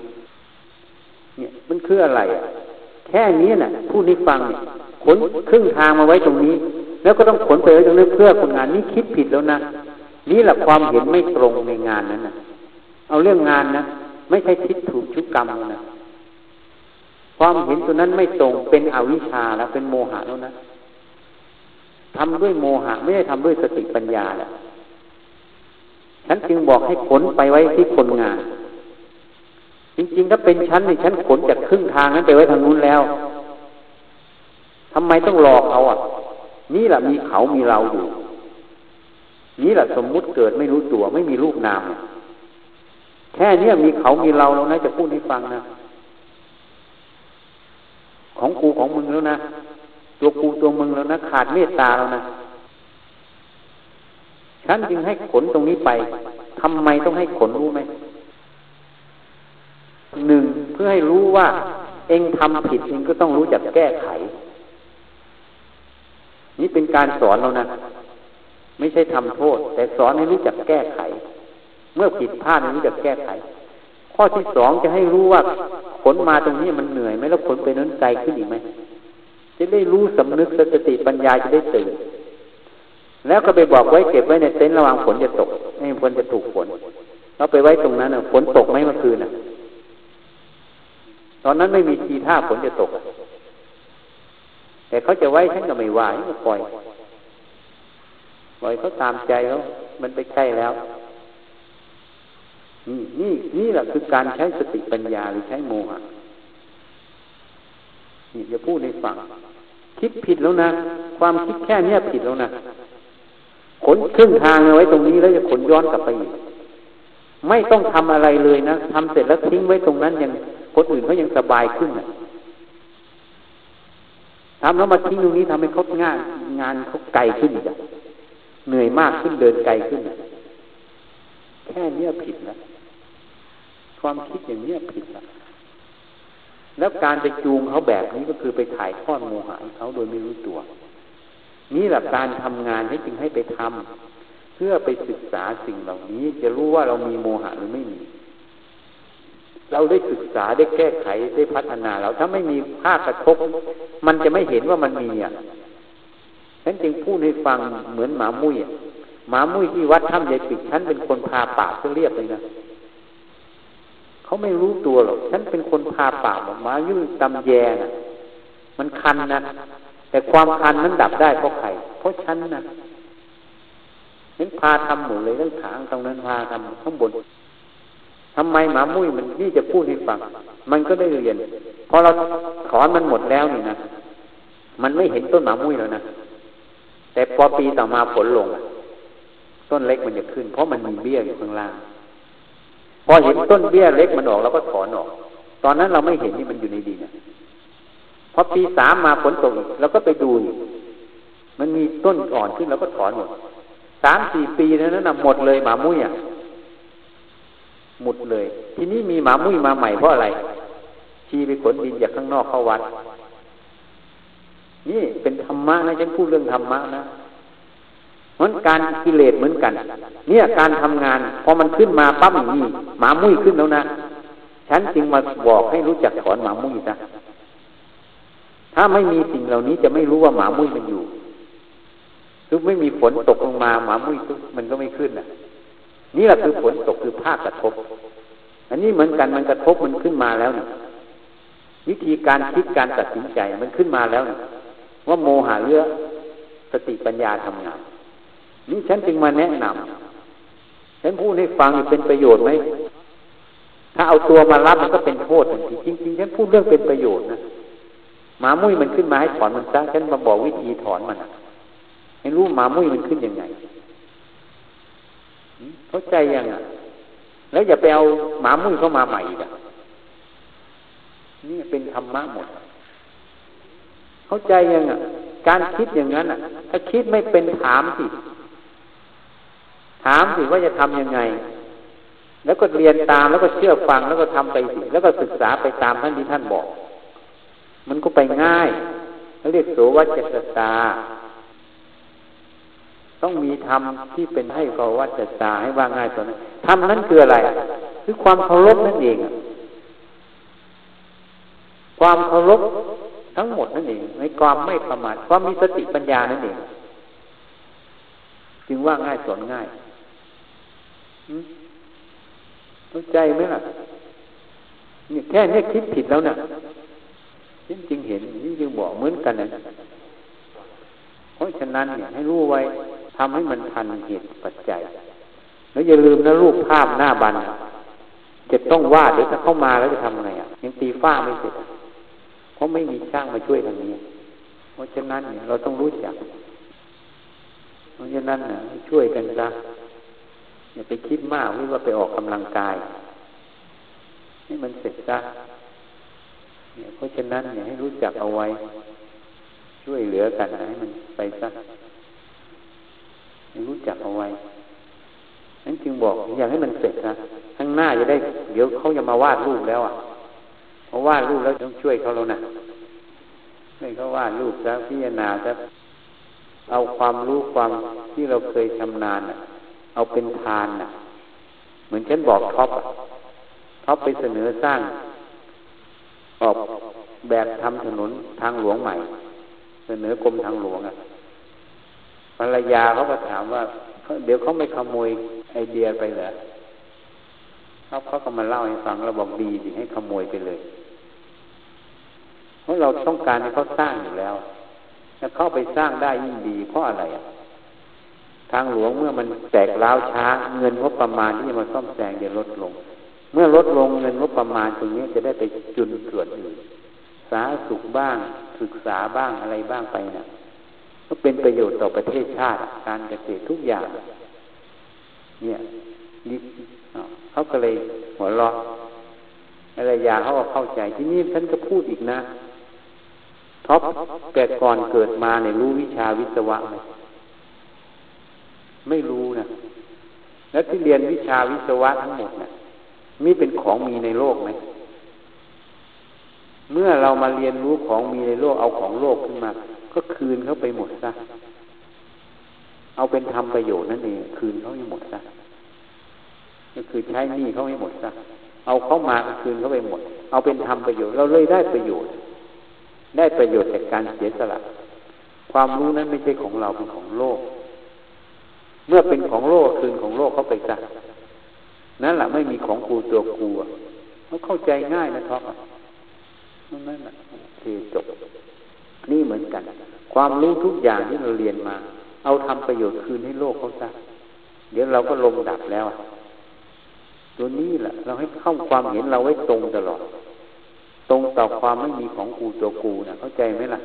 เนี่ยมันคืออะไรอะ แค่นี้น่ะพูดให้ฟังขนครึ่งทางมาไว้ตรงนี้ แล้วก็ต้องขนไปไว้ตรงนี้เพื่อคนงานนี่คิดผิดแล้วนะนี่แหละความเห็นไม่ตรงในงานนั้นนะเอาเรื่องงานนะไม่ใช่คิดถูกชุกกรรมนะความเห็นตัวนั้นไม่ตรงเป็นอวิชชาแล้วเป็นโมหะแล้วนะทำด้วยโมหะ ไม่ได้ทำด้วยสติปัญญาแหล้วฉันจึงบอกให้ขนไปไว้ที่คนงาน จริงๆถ้าเป็นชั้นในชั้นขนจากครึ่งทางนั้นไปไว้ทางนู้นแล้วทำไมต้องหลอกเขาอะ นี่แหละมีเขามีเราอยู่ นี่แหละสมมุติเกิดไม่รู้ตัวไม่มีรูปนาม แค่นี้มีเขามีเราแล้วนะจะพูดให้ฟังนะ ของกูของมึงแล้วนะตัวกูตัวมึงแล้วนะขาดเมตตาแล้วนะฉันจึงให้ขนตรงนี้ไปทำไมต้องให้ขนรู้ไหม หนึ่งเพื่อให้รู้ว่า เองทำผิดเองก็ต้องรู้จักแก้ไข นี่เป็นการสอนเรานะ ไม่ใช่ทำโทษ แต่สอนให้รู้จักแก้ไข เมื่อผิดพลาดให้รู้จักแก้ไข ข้อที่สองจะให้รู้ว่าขนมาตรงนี้มันเหนื่อยไหมแล้วขนไปนั้นไกลขึ้นอีกไหมจะได้รู้สำนึกสติปัญญาจะได้ตื่นแล้วก็ไปบอกไว้เก็บไว้ในเต็นท์ระวังฝนจะตกไม่ฝนจะถูกฝนเราไปไว้ตรงนั้นนะฝนตกไหมเมื่อคืนน่ะ ตอนนั้นไม่มีทีท่าฝนจะตก แต่เขาจะไว้ฉันก็ไม่ไหวก็ปล่อยปล่อยเขาตามใจเขามันไปใกล้แล้วนี่นี่แหละคือการใช้สติปัญญาหรือใช้โมหะนี่จะพูดในฝั่งคิดผิดแล้วนะ ความคิดแค่เนี้ยผิดแล้วนะขนครึ่งทางเอาไว้ตรงนี้แล้วจะขนย้อนกลับไปอีกไม่ต้องทำอะไรเลยนะทำเสร็จแล้วทิ้งไว้ตรงนั้นยัง คนอื่นเขายังสบายขึ้นทำแล้วมาทิ้งตรงนี้ทำให้เขางานงานเขาไกลขึ้นอีกเหนื่อยมากขึ้นเดินไกลขึ้นแค่เนี้ยผิดนะความคิดอย่างเนี้ยผิดละแล้วการไปจูงเขาแบบนี้ก็คือไปถ่ายทอดโมหะให้เขาโดยไม่รู้ตัว นี่แหละการทำงานให้จึงให้ไปทำเพื่อไปศึกษาสิ่งเหล่านี้ จะรู้ว่าเรามีโมหะหรือไม่มี เราได้ศึกษาได้แก้ไขได้พัฒนาเราถ้าไม่มีภาคกระทบ มันจะไม่เห็นว่ามันมีอะฉันจึงพูดให้ฟังเหมือนหมามุ้ยหมามุ้ยที่วัดถ้ำใหญ่ปิดฉันเป็นคนพาป่าเพื่อเรียบเลยนะเขาไม่รู้ตัวหรอกฉันเป็นคนพาป่าออกมายื่นตำแยนะมันคันนะแต่ความคันนั้นดับได้เพราะใครเพราะฉันนะฉันพาทำหมดเลยทั้งขางตรงนั้นพาทำข้างบน ทำไมหมามุ้ยมันนี่จะพูดให้ฟังมันก็ได้เรียนพอเราถอนมันหมดแล้วนี่นะมันไม่เห็นต้นหมามุ้ยแล้วนะแต่พอปีต่อมาผลลง ต้นเล็กมันจะขึ้น เพราะมันมีเบี้ยอยู่ข้างล่าง พอเห็นต้นเบี้ยเล็กมันออกเราก็ถอนออก ตอนนั้นเราไม่เห็นนี่มันอยู่ในดินพอปีสามมาฝนตกเราก็ไปดู มันมีต้นอ่อนขึ้นเราก็ถอนหมดสามสี่ปีนั้นนะหมดเลยหมามุ้ยอะ หมดเลย ทีนี้มีหมามุ้ยมาใหม่เพราะอะไร ชีไปขนดินจากข้างนอกเข้าวัด นี่เป็นธรรมะนะฉันพูดเรื่องธรรมะนะมันการกิเลสเหมือนกัน เนี่ยการทำงาน พอมันขึ้นมาปั๊บนี่หมามุ้ยขึ้นแล้วนะฉันจึงมาบอกให้รู้จักถอนหมามุ้ยนะถ้าไม่มีสิ่งเหล่านี้จะไม่รู้ว่าหมามุ้ยมันอยู่ทุกไม่มีฝนตกลงมาหมามุ้ยทุกมันก็ไม่ขึ้นอะ นี่แหละคือฝนตกคือภาคกระทบ อันนี้เหมือนกันมันกระทบมันขึ้นมาแล้วนะวิธีการคิดการตัดสินใจมันขึ้นมาแล้วนะว่าโมหะเรือสติปัญญาทำงาน นี่ฉันจึงมาแนะนำฉันพูดให้ฟังเป็นประโยชน์ไหมถ้าเอาตัวมารับมันก็เป็นโทษทันทีจริงๆฉันพูดเรื่องเป็นประโยชน์นะหมามุ้ยมันขึ้นมาให้ถอนมันซะฉันมาบอกวิธีถอนมันให้รู้หมามุ้ยมันขึ้นยังไง เข้าใจยังอะ แล้วอย่าไปเอาหมามุ้ยเข้ามาใหม่อีกอะนี่เป็นธรรมะหมด เข้าใจยังอะ การคิดอย่างนั้นอะ ถ้าคิดไม่เป็นถามสิ ถามสิว่าจะทํำยังไง แล้วก็เรียนตามแล้วก็เชื่อฟังแล้วก็ทำไปสิแล้วก็ศึกษาไปตามท่านที่ท่านบอก มันก็ไปง่ายเขาเรียกโสวัจจตา ต้องมีธรรมที่เป็นให้กวัจตาให้ว่าง่ายตัวนั้นธรรมนั้นคืออะไร คือความเคารพนั่นเอง ความเคารพทั้งหมดนั่นเองในความไม่ประมาทความมีสติปัญญานั่นเอง จึงว่าง่ายสอนง่ายเข้าใจไหมล่ะนี่แค่นี้คิดผิดแล้วนะจริงจริงเห็นจริงจริงบอกเหมือนกันนะเพราะฉะนั้นเนี่ยให้รู้ไว้ ทำให้มันทันเหตุปัจจัย แล้วอย่าลืมนะรูปภาพหน้าบันจะต้องวาดเดี๋ยวถ้าเข้ามาแล้วจะทำไงอะยังตีฟ้าไม่เสร็จเพราะไม่มีช่างมาช่วยทางนี้ เพราะฉะนั้นเนี่ยเราต้องรู้จัก เพราะฉะนั้นนะช่วยกันซะอย่าไปคิดมากว่าไปออกกำลังกาย ให้มันเสร็จซะเนี่ยเพราะฉะนั้นเนี่ยให้รู้จักเอาไว้ ช่วยเหลือกันนะให้มันไปซะ รู้จักเอาไว้นั้นจึงบอกอยากให้มันเสร็จนะข้างหน้าจะได้ เดี๋ยวเขาจะมาวาดรูปแล้วอะพอวาดรูปแล้วต้องช่วยเขาแล้วนะให้เขาวาดรูปซะพิจารณาซะเอาความรู้ความที่เราเคยชำนาญอะ เอาเป็นทานนะเหมือนฉันบอกท็อปท็อปไปเสนอสร้าง ออกแบบทำถนนทางหลวงใหม่ เสนอกรมทางหลวงอะ ภรรยาเขาก็ถามว่าเดี๋ยวเขาไม่ขโมยไอเดียไปเหรอเขาเขาก็มาเล่าให้ฟังเราบอกดีสิให้ขโมยไปเลย เพราะเราต้องการให้เขาสร้างอยู่แล้วถ้าเขาไปสร้างได้ยิ่งดีเพราะอะไรทางหลวงเมื่อมันแตกล้าวช้า เงินงบประมาณที่จะมาซ่อมแซงจะลดลง เมื่อลดลงเงินงบประมาณตรงนี้จะได้ไปจุนส่วนอื่นสาสุขบ้าง ศึกษาบ้างอะไรบ้างไปนะ ก็เป็นประโยชน์ต่อประเทศชาติ การเกษตรทุกอย่าง เนี่ยนี่เขาก็เลยหัวเราะอะไรยาเขาก็เข้าใจที่นี่ท่านก็พูดอีกนะท็อปแกก่อนเกิดมาเนี่ยรู้วิชาวิศวะไหมไม่รู้นะแล้วที่เรียนวิชาวิศวะทั้งหมดนะมีเป็นของมีในโลกไหมเมื่อเรามาเรียนรู้ของมีในโลกเอาของโลกขึ้นมา ก็คืนเขาไปหมดซะเอาเป็นทำประโยชน์นั่นเองคืนเขาให้หมดซะก็คือใช้หนี้เขาให้หมดซะเอาเขามาคืนเขาไปหมด เอาเป็นทำประโยชน์เราเลยได้ประโยชน์ ได้ประโยชน์จากการเสียสละ ความรู้นั้นไม่ใช่ของเราเป็นของโลก เมื่อเป็นของโลกคืนของโลกเขาไปซะนั่นแหละไม่มีของกูตัวกูเขาเข้าใจง่ายนะท็อปนั่นแหละที่จบ นี่เหมือนกัน ความรู้ทุกอย่างที่เราเรียนมา เอาทำประโยชน์คืนให้โลกเขาซะเดี๋ยวเราก็ลงดับแล้วตัวนี้แหละเราให้เข้าความเห็นเราไว้ตรงตลอด ตรงต่อความไม่มีของกูตัวกูนะเข้าใจไหมล่ะ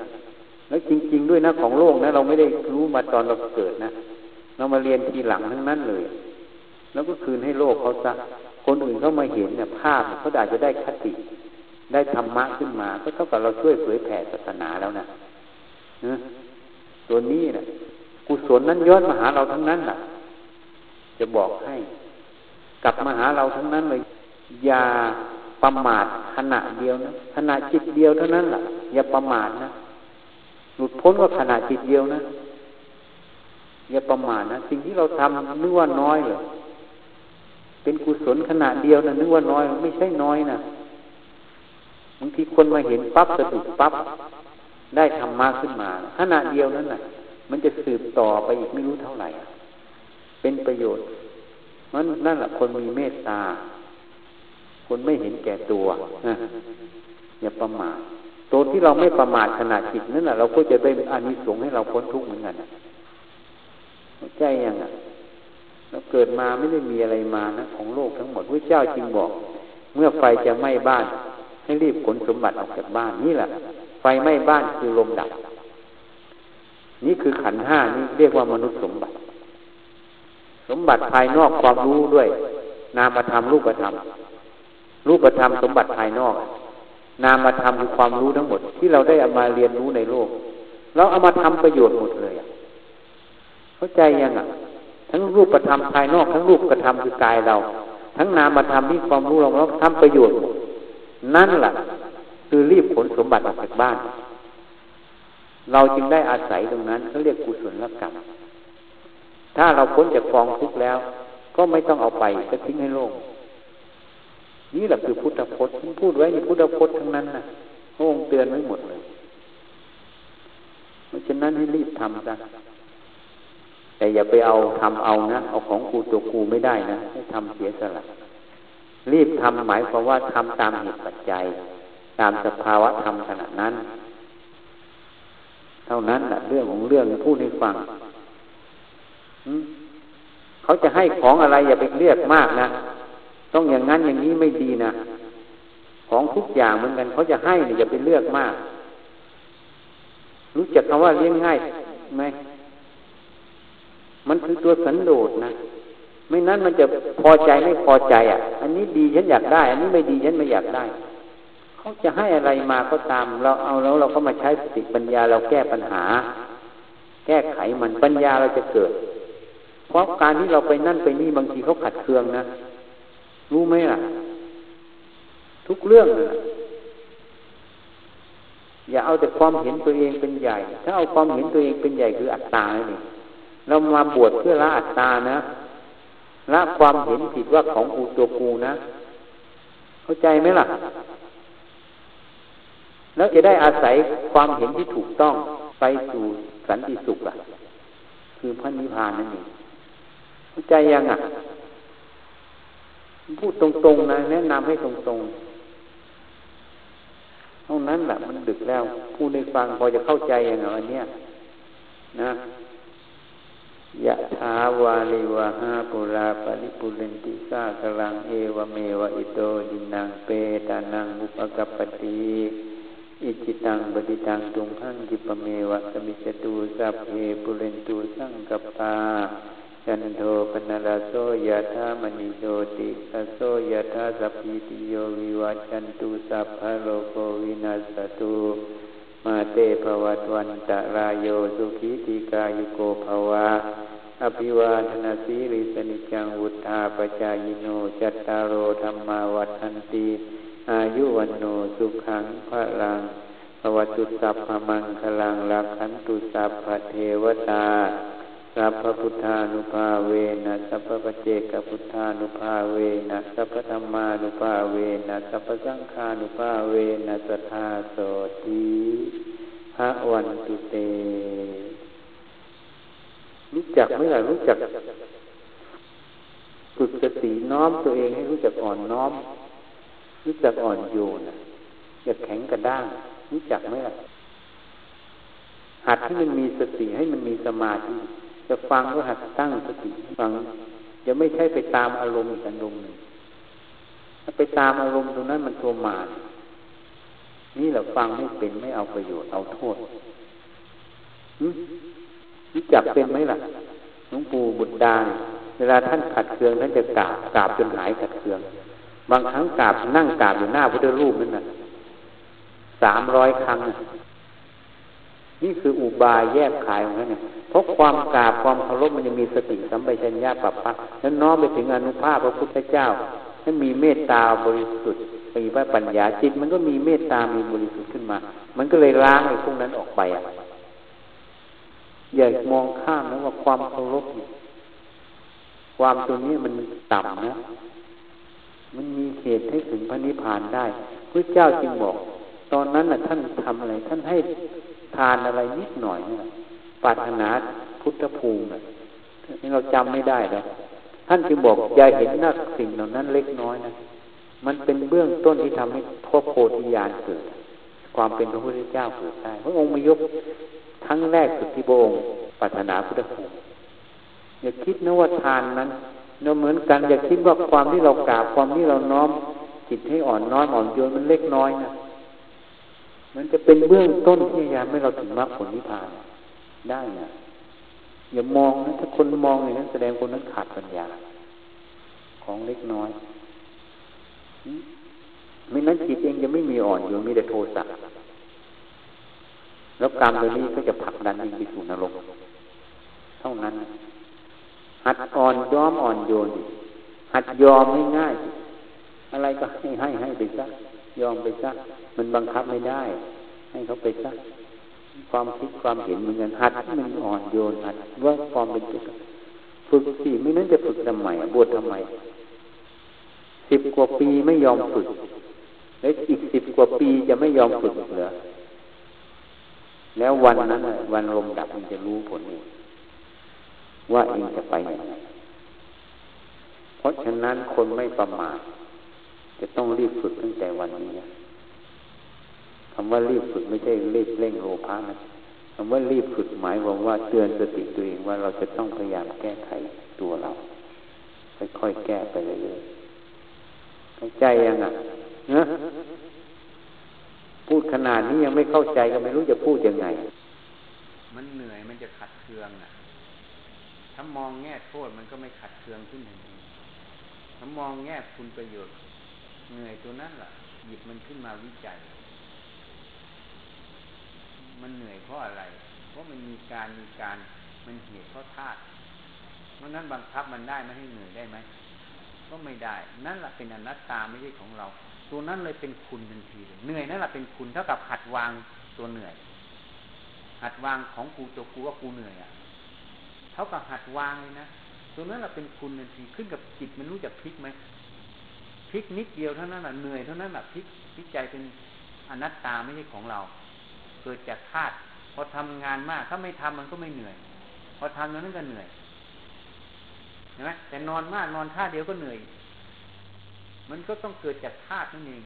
แล้วจริง ๆ ด้วยนะของโลกนะ เราไม่ได้รู้มาตอนเราเกิดนะเรามาเรียนทีหลังทั้งนั้นเลย แล้วก็คืนให้โลกเขาซะคนอื่นเขามาเห็นเนี่ยภาพเขาอาจจะได้คติ ได้ธรรมะขึ้นมา ก็เท่ากับเราช่วยเผยแผ่ศาสนาแล้วนะตัวนี้นะกุศลนั้นย้อนมาหาเราทั้งนั้นแหละจะบอกให้ กลับมาหาเราทั้งนั้นเลย อย่าประมาทขณะเดียวนะขณะจิตเดียวเท่านั้นแหละอย่าประมาทนะหลุดพ้นว่าขณะจิตเดียวนะอย่าประมาทนะสิ่งที่เราทำนึกว่าน้อยเลยเป็นกุศลขนาดเดียวนะนึกว่าน้อย ไม่ใช่น้อยนะ บางทีคนมาเห็นปั๊บสะดุดปั๊บได้ธรรมะขึ้นมาขณะเดียวนั้นน่ะ มันจะสืบต่อไปอีกไม่รู้เท่าไหร่ เป็นประโยชน์มันนั่นแหละคนมีเมตตา คนไม่เห็นแก่ตัวอย่าประมาทตัวที่เราไม่ประมาทขนาดจิตนั่นแหละเราก็จะได้อานิสงส์ให้เราพ้นทุกข์เหมือนกันใจยังอะเราเกิดมาไม่ได้มีอะไรมานะของโลกทั้งหมดพระเจ้าจึงบอก เมื่อไฟจะไหม้บ้าน ให้รีบขนสมบัติออกจากบ้านนี่แหละ ไฟไหม้บ้านคือลมดับ นี่คือขันห้านี่เรียกว่ามนุษย์สมบัติ สมบัติภายนอกความรู้ด้วย นามธรรมรูปธรรม รูปธรรมสมบัติภายนอก นามธรรมคือความรู้ทั้งหมด ที่เราได้เอามาเรียนรู้ในโลกเราเอามาทำประโยชน์หมดเลยเข้าใจยังอะ ทั้งรูปธรรมภายนอกทั้งรูปกระทำคือกายเรา ทั้งนามธรรมที่ความรู้เราเราทำประโยชน์ นั่นแหละคือรีบผลสมบัติออกจากบ้าน เราจึงได้อาศัยตรงนั้นเขาเรียกกุศลกรรมถ้าเราพ้นจากกองทุกข์แล้ว ก็ไม่ต้องเอาไปก็ทิ้งให้โลกนี่แหละคือพุทธพจน์พูดไว้ในพุทธพจน์ทั้งนั้นนะพระองค์เตือนไว้หมดเลยเพราะฉะนั้นให้รีบทำซะแต่อย่าไปเอาทำเอานะเอาของครูตัวครูไม่ได้นะให้ทำเสียสละ รีบทำหมายความว่าทำตามเหตุปัจจัย ตามสภาวะธรรมขณะนั้น เท่านั้นแหละเรื่องของเรื่องพูดให้ฟังเขาจะให้ของอะไรอย่าไปเรียกมากนะต้องอย่างนั้นอย่างนี้ไม่ดีนะของทุกอย่างเหมือนกันเขาจะให้เนี่ยอย่าไปเลือกมาก รู้จักคำว่าเลี้ยงง่ายไหมมันคือตัวสันโดษนะ ไม่นั้นมันจะพอใจไม่พอใจอะ อันนี้ดีฉันอยากได้ อันนี้ไม่ดีฉันไม่อยากได้ เขาจะให้อะไรมาก็ตาม เราเอาแล้วเราก็มาใช้สติปัญญาเราแก้ปัญหา แก้ไขมันปัญญาเราจะเกิด เพราะการที่เราไปนั่นไปนี่บางทีเขาขัดเคืองนะรู้ไหมล่ะ ทุกเรื่องเลยอย่าเอาแต่ความเห็นตัวเองเป็นใหญ่ ถ้าเอาความเห็นตัวเองเป็นใหญ่คืออัตตาเนี่ยเรามาบวชเพื่อละอัตตานะ ละความเห็นผิดว่าของกูตัวกูนะ เข้าใจไหมล่ะ แล้วจะได้อาศัยความเห็นที่ถูกต้องไปสู่สันติสุขล่ะ คือพระนิพพานนั่นเองเข้าใจยังอะพูดตรงๆนะแนะนำให้ตรงๆเท่านั้นแหละมันดึกแล้วพูดในฟังพอจะเข้าใจอย่างไรเนี้ยนะ ยะถาวาลิวะหาปุราปริปุเรนติสากลังเอวเมวะอิโตดินังเปตานังอุปกัปติอิจิตังบดิตังตุงหังกิปเมวะสมิจตุสัพเพปุเรนตุสังกปาจันโทปนาลโสยะธามณิโชติสโสยะธาสัพพิติโยวิวัจันตุสัพพะโลโกวินัสตุ มาเตภวัตวันตะรายโยสุขีติกายุโกภวะ อภิวาทนาสีริสนิจังวุธาปจายโนจัตตารโอธรรมาวัฏันตี อายุวันโนสุขังพระลังภวตุสัพพมังคลังลักขันตุสัพพเทวตา สัพพพุทธานุภาเวนะสัพพปเจกพุทธานุภาเวนะสัพพธรรมานุภาเวนะสัพพสังฆานุภาเวนะสัทธาโสตีหะวันตุเต รู้จักไหมล่ะรู้จักฝึกสติน้อมตัวเองให้รู้จักอ่อนน้อม รู้จักอ่อนโยนอย่าแข็งกระด้าง รู้จักไหมล่ะหัดให้มันมีสติให้มันมีสมาธิ จะฟังก็หัดตั้งสติฟังจะไม่ใช่ไปตามอารมณ์อีกอารมณ์หนึ่งถ้าไปตามอารมณ์ตรงนั้นมันตัวมานนี่แหละฟังไม่เป็นไม่เอาประโยชน์เอาโทษรู้จักเป็นไหมล่ะหลวงปู่บุตรดาเวลาท่านขัดเคืองท่านจะกราบกราบจนหายขัดเคือง บางครั้งกราบนั่งกราบอยู่หน้าพุทธรูปนั่นน่ะสามร้อยครั้ง นี่คืออุบายแยกขายของท่านเนี่ยเพราะความกราบความเคารพมันจะมีสติสัมปชัญญะปัปปะแล้วน้อมไปถึงอนุภาพพระพุทธเจ้าให้มีเมตตาบริสุทธิ์มีพระปัญญาจิต มันก็มีเมตตามีบริสุทธิ์ขึ้นมา มันก็เลยล้างไอ้พวกนั้นออกไปอะอย่ามองข้ามนะว่าความเคารพความตัวนี้มันต่ำนะ มันมีเหตุให้ถึงพระนิพพานได้พระเจ้าจึงบอก ตอนนั้นน่ะท่านทำอะไร ท่านให้ ทานอะไรนิดหน่อยนะปรารถนาพุทธภูมินี่เราจำไม่ได้แล้วท่านจึงบอกอย่าเห็นนักสิ่งเหล่านั้นเล็กน้อยนะมันเป็นเบื้องต้นที่ทำให้พวกโพธิญาณเกิด ความเป็นพระพุทธเจ้าเกิดได้พระองค์มายกทั้งแรกสุดที่พระองค์ปรารถนาพุทธภูมิอย่าคิดนะว่าทานนั้นเราเหมือนกันอย่าคิดว่าความที่เรากราบความที่เราน้อมจิตให้อ่อนน้อยอ่อนโยนมันเล็กน้อยนะ มันจะเป็นเบื้องต้นที่ยามให้เราถึงมรรคผลนิพพานได้นะอย่ามองนะถ้าคนมองอย่างนั้นแสดงคนนั้นขาดปัญญา ของเล็กน้อยไม่นั้นจิตเองจะไม่มีอ่อนอยู่มีแต่โทสะแล้วกรรมตัวนี้ก็จะผลักดันไปสู่นรกเท่านั้น หัดอ่อนย้อมอ่อนโยนหัดยอมให้ง่ายอะไรก็ให้ให้ให้ไปซะ ยอมไปซะมันบังคับไม่ได้ ให้เขาไปซะความคิดความเห็นเหมือนกันหัดมันอ่อนโยนหัดว่าความเป็นจุดฝึกสิไม่นั้นจะฝึกทำไมบวชทำไมสิบกว่าปีไม่ยอมฝึกแล้วอีกสิบกว่าปีจะไม่ยอมฝึกเหรอแล้ววันนั้นวันลมดับมันจะรู้ผลเองว่าเองจะไปย่างไรเพราะฉะนั้นคนไม่ประมาท จะต้องรีบฝึกตั้งแต่วันนี้คำว่ารีบฝึกไม่ใช่รีบเร่งโลภะนะคำว่ารีบฝึกหมายความว่าเตือนสติตัวเองว่าเราจะต้องพยายามแก้ไขตัวเราค่อยๆแก้ไปเรื่อยๆใจยังอะเนะพูดขนาดนี้ยังไม่เข้าใจก็ไม่รู้จะพูดยังไง มันเหนื่อยมันจะขัดเคืองอะ ถ้ามองแง่โทษมันก็ไม่ขัดเคืองขึ้นหนึ่งถ้ามองแง่คุณประโยชน์ เหนื่อยตัวนั้นล่ะ หยิบมันขึ้นมาวิจัย มันเหนื่อยเพราะอะไร เพราะมันมีการมีการมันเหตุเพราะธาตุเพราะนั้นบังคับมันได้ไม่ให้เหนื่อยได้ไหมก็ไม่ได้ นั่นแหละเป็นอนัตตาไม่ใช่ของเรา ตัวนั้นเลยเป็นคุณทันทีเลยเหนื่อยนั่นแหละเป็นคุณเท่ากับหัดวางตัวเหนื่อย หัดวางของกูตัวกูว่ากูเหนื่อยอะเท่ากับหัดวางเลยนะตัวนั้นแหละเป็นคุณทันทีขึ้นกับจิตมันรู้จักพลิกไหม พลิกนิดเดียวเท่านั้นแหะเหนื่อยเท่านั้นแหละพลิกพลิกใจเป็นอนัตตาไม่ใช่ของเรา เกิดจากธาตุพอทำงานมากถ้าไม่ทำมันก็ไม่เหนื่อย พอทำนั้นก็เหนื่อยเห็นไหมแต่นอนมากนอนท่าเดียวก็เหนื่อย มันก็ต้องเกิดจากธาตุนั่นเอง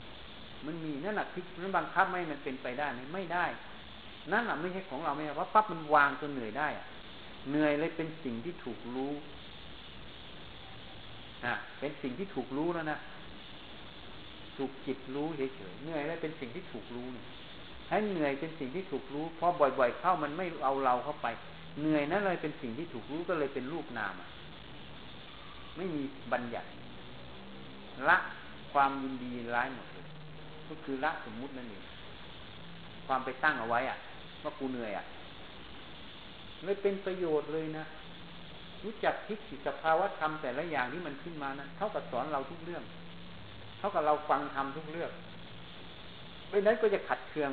มันมีนั่นแหละที่นั้นบังคับไม่มันเป็นไปได้ไหมไม่ได้ นั่นแหละไม่ใช่ของเราไม่ใช่ว่าปั๊บมันวางจนเหนื่อยได้เหนื่อยเลยเป็นสิ่งที่ถูกรู้นะเป็นสิ่งที่ถูกรู้แล้วนะ ถูกจิตรู้เฉยๆเหนื่อยเลยเป็นสิ่งที่ถูกรู้เนี่ยให้เหนื่อยเป็นสิ่งที่ถูกรู้พอบ่อย ๆ เข้ามันไม่เอาเราเข้าไป เหนื่อยนั่นเลยเป็นสิ่งที่ถูกรู้ก็เลยเป็นรูปนามไม่มีบัญญัติละความยินดีร้ายหมดเลยก็คือละสมมุตินั่นเองความไปตั้งเอาไว้อะว่ากูเหนื่อยอะเลยเป็นประโยชน์เลยนะรู้จักทิฏฐิสภาวะธรรมแต่ละอย่างที่มันขึ้นมานะเท่ากับสอนเราทุกเรื่อง เท่ากับเราฟังธรรมทุกเรื่องไม่นั้นก็จะขัดเคือง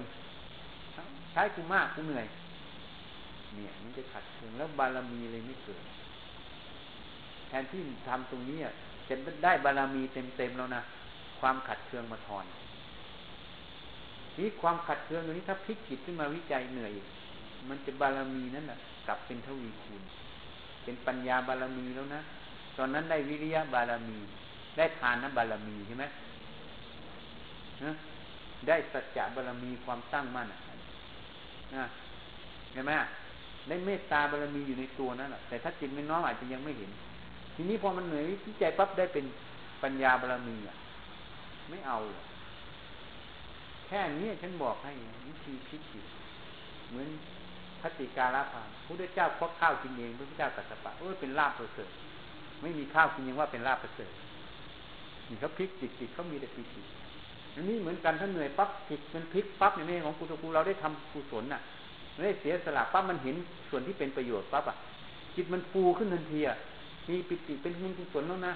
ใช้กูมากกูเหนื่อย เนี่ยมันจะขัดเคืองแล้วบารมีเลยไม่เกิด แทนที่ทำตรงนี้จะได้บารมีเต็มๆแล้วนะความขัดเคืองมาทอนนี้ความขัดเคืองตรงนี้ถ้าพลิกจิตขึ้นมาวิจัยเหนื่อย มันจะบารมีนั่นแหละกลับเป็นทวีคูณเป็นปัญญาบารมีแล้วนะ ตอนนั้นได้วิริยะบารมี ได้ทานนะบารมีใช่ไหมนะได้สัจจะบารมีความตั้งมั่นนะเห็นไหมได้เมตตาบารมีอยู่ในตัวนั่นแหละแต่ถ้าจิตไม่น้อมอาจจะยังไม่เห็น ทีนี้พอมันเหนื่อยวิจัยปั๊บได้เป็นปัญญาบารมีอะ ไม่เอา แค่นี้ฉันบอกให้วิธีพิจิตเหมือนพติการะพาพระเจ้าควักข้าวกินเองพระเจ้าตัดสปะเออเป็นลาบประเสริฐไม่มีข้าวกินยังว่าเป็นลาบประเสริฐ นี่เขาพลิกจิตจิตเขามีแต่พิจิตอันนี้เหมือนกันถ้าเหนื่อยปั๊บจิตมันพลิกปั๊บในเรื่องของกุศลเราได้ทำกุศลน่ะได้เสียสละปั๊บมันเห็นส่วนที่เป็นประโยชน์ปั๊บอะจิตมันฟูขึ้นทันทีอะมีปิติเป็นบุญกุศลแล้วนะ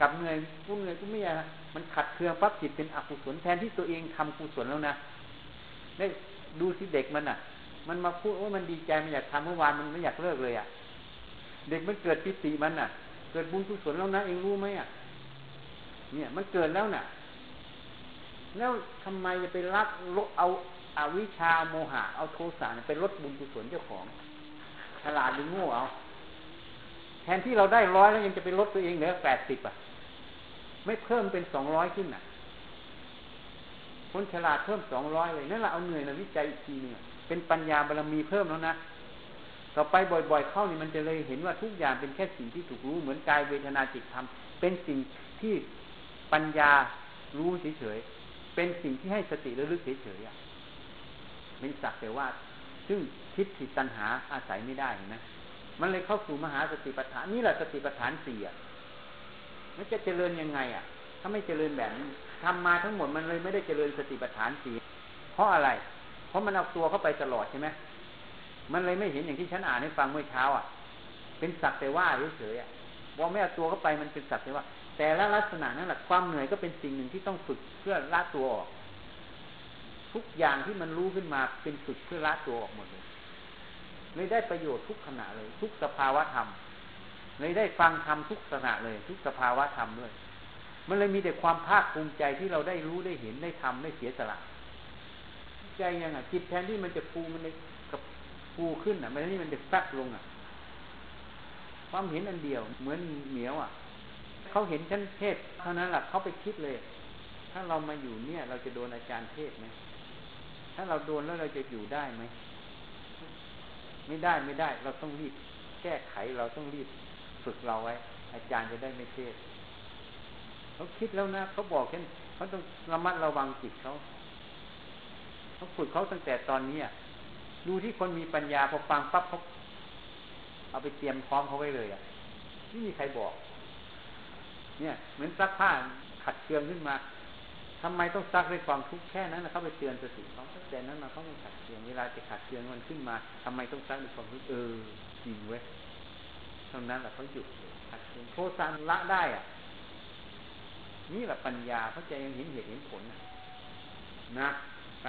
กับเหนื่อยกูเหนื่อยกูไม่อยากมันขัดเคืองปั๊บจิตเป็นอกุศลแทนที่ตัวเองทำกุศลแล้วนะได้ดูสิเด็กมันอะ มันมาพูดว่ามันดีใจมันอยากทำเมื่อวานมันไม่อยากเลิกเลยอะ เด็กมันเกิดปิติมันอะ เกิดบุญกุศลแล้วนะเองรู้ไหมอะ เนี่ย มันเกิดแล้วน่ะ แล้วทำไมจะไปรักลเอาอาวิชาโมหะ เอาโทสะไปลดบุญกุศลเจ้าของฉลาดหรือโง่เอา แทนที่เราได้ร้อยแล้วยังจะไปลดตัวเองเหลือแปดสิบอะ ไม่เพิ่มเป็นสองร้อยขึ้นอะ คนฉลาดเพิ่มสองร้อยเลยนั่นแหละเอาเหนื่อยนะวิจัยอีกทีหนึ่งเป็นปัญญาบารมีเพิ่มแล้วนะต่อไปบ่อย ๆ เข้านี่มันจะเลยเห็นว่าทุกอย่างเป็นแค่สิ่งที่ถูกรู้เหมือนกายเวทนาจิตธรรมเป็นสิ่งที่ ปัญญารู้เฉยๆ เป็นสิ่งที่ให้สติระลึกเฉยๆเป็นสักแต่ว่า ซึ่งทิฏฐิตัณหาอาศัยไม่ได้นะมันเลยเข้าสู่มหาสติปัฏฐานนี่แหละสติปัฏฐานสี่อะมันจะเจริญยังไง อะ ถ้าไม่เจริญแบบนี้ทำมาทั้งหมดมันเลยไม่ได้เจริญสติปัฏฐานสี่เพราะอะไร เพราะมันเอาตัวเข้าไปตลอดใช่ไหมมันเลยไม่เห็นอย่างที่ฉันอ่านให้ฟังเมื่อเช้าอะ เป็นสักแต่ว่าเฉยๆอะว่าไม่เอาตัวเข้าไปมันเป็นสักแต่ว่า แต่ละลักษณะนั่นแหละความเหนื่อยก็เป็นสิ่งหนึ่งที่ต้องฝึกเพื่อละตัวออก ทุกอย่างที่มันรู้ขึ้นมาเป็นฝึกเพื่อละตัวออกหมดเลยเลยได้ประโยชน์ทุกขณะเลย ทุกสภาวะธรรมเลยได้ฟังธรรมทุกขณะเลย ทุกสภาวะธรรมด้วยมันเลยมีแต่ความภาคภูมิใจที่เราได้รู้ได้เห็นได้ทำได้เสียสละใจยังอะจิตแทนที่มันจะฟูมันเลยกับฟูขึ้นอะมันนี่มันจะแฟบลงอะ ความเห็นอันเดียว เหมือนเหมียวอะ เขาเห็นชั้นเทศเท่านั้นแหละเขาไปคิดเลย ถ้าเรามาอยู่เนี่ย เราจะโดนอาจารย์เทศไหมถ้าเราโดนแล้วเราจะอยู่ได้ไหมไม่ได้ไม่ได้ เราต้องรีบแก้ไขเราต้องรีบฝึกเราไว้ อาจารย์จะได้ไม่เทศเขาคิดแล้วนะเขาบอกแค่เขาต้องระมัดระวังจิตเขาเขาฝึกเขาตั้งแต่ตอนนี้ดูที่คนมีปัญญาพอฟังปั๊บเขาเอาไปเตรียมพร้อมเขาไว้เลยอะไม่มีใครบอก เนี่ย เหมือนซักผ้าขัดเคืองขึ้นมาทำไมต้องซักด้วยความทุกข์แค่นั้นนะเขาไปเตือนสติเขาตั้งแต่นั้นมาเขาไม่ขัดเคืองเวลาจะขัดเคืองมันขึ้นมาทำไมต้องซักด้วยความทุกข์เออจริงเว้ยเท่านั้นแหละเขาหยุดขัดเคืองโทสะละได้อะ นี่แหละปัญญาเขาใจยังเห็นเหตุเห็นผลนะนะไป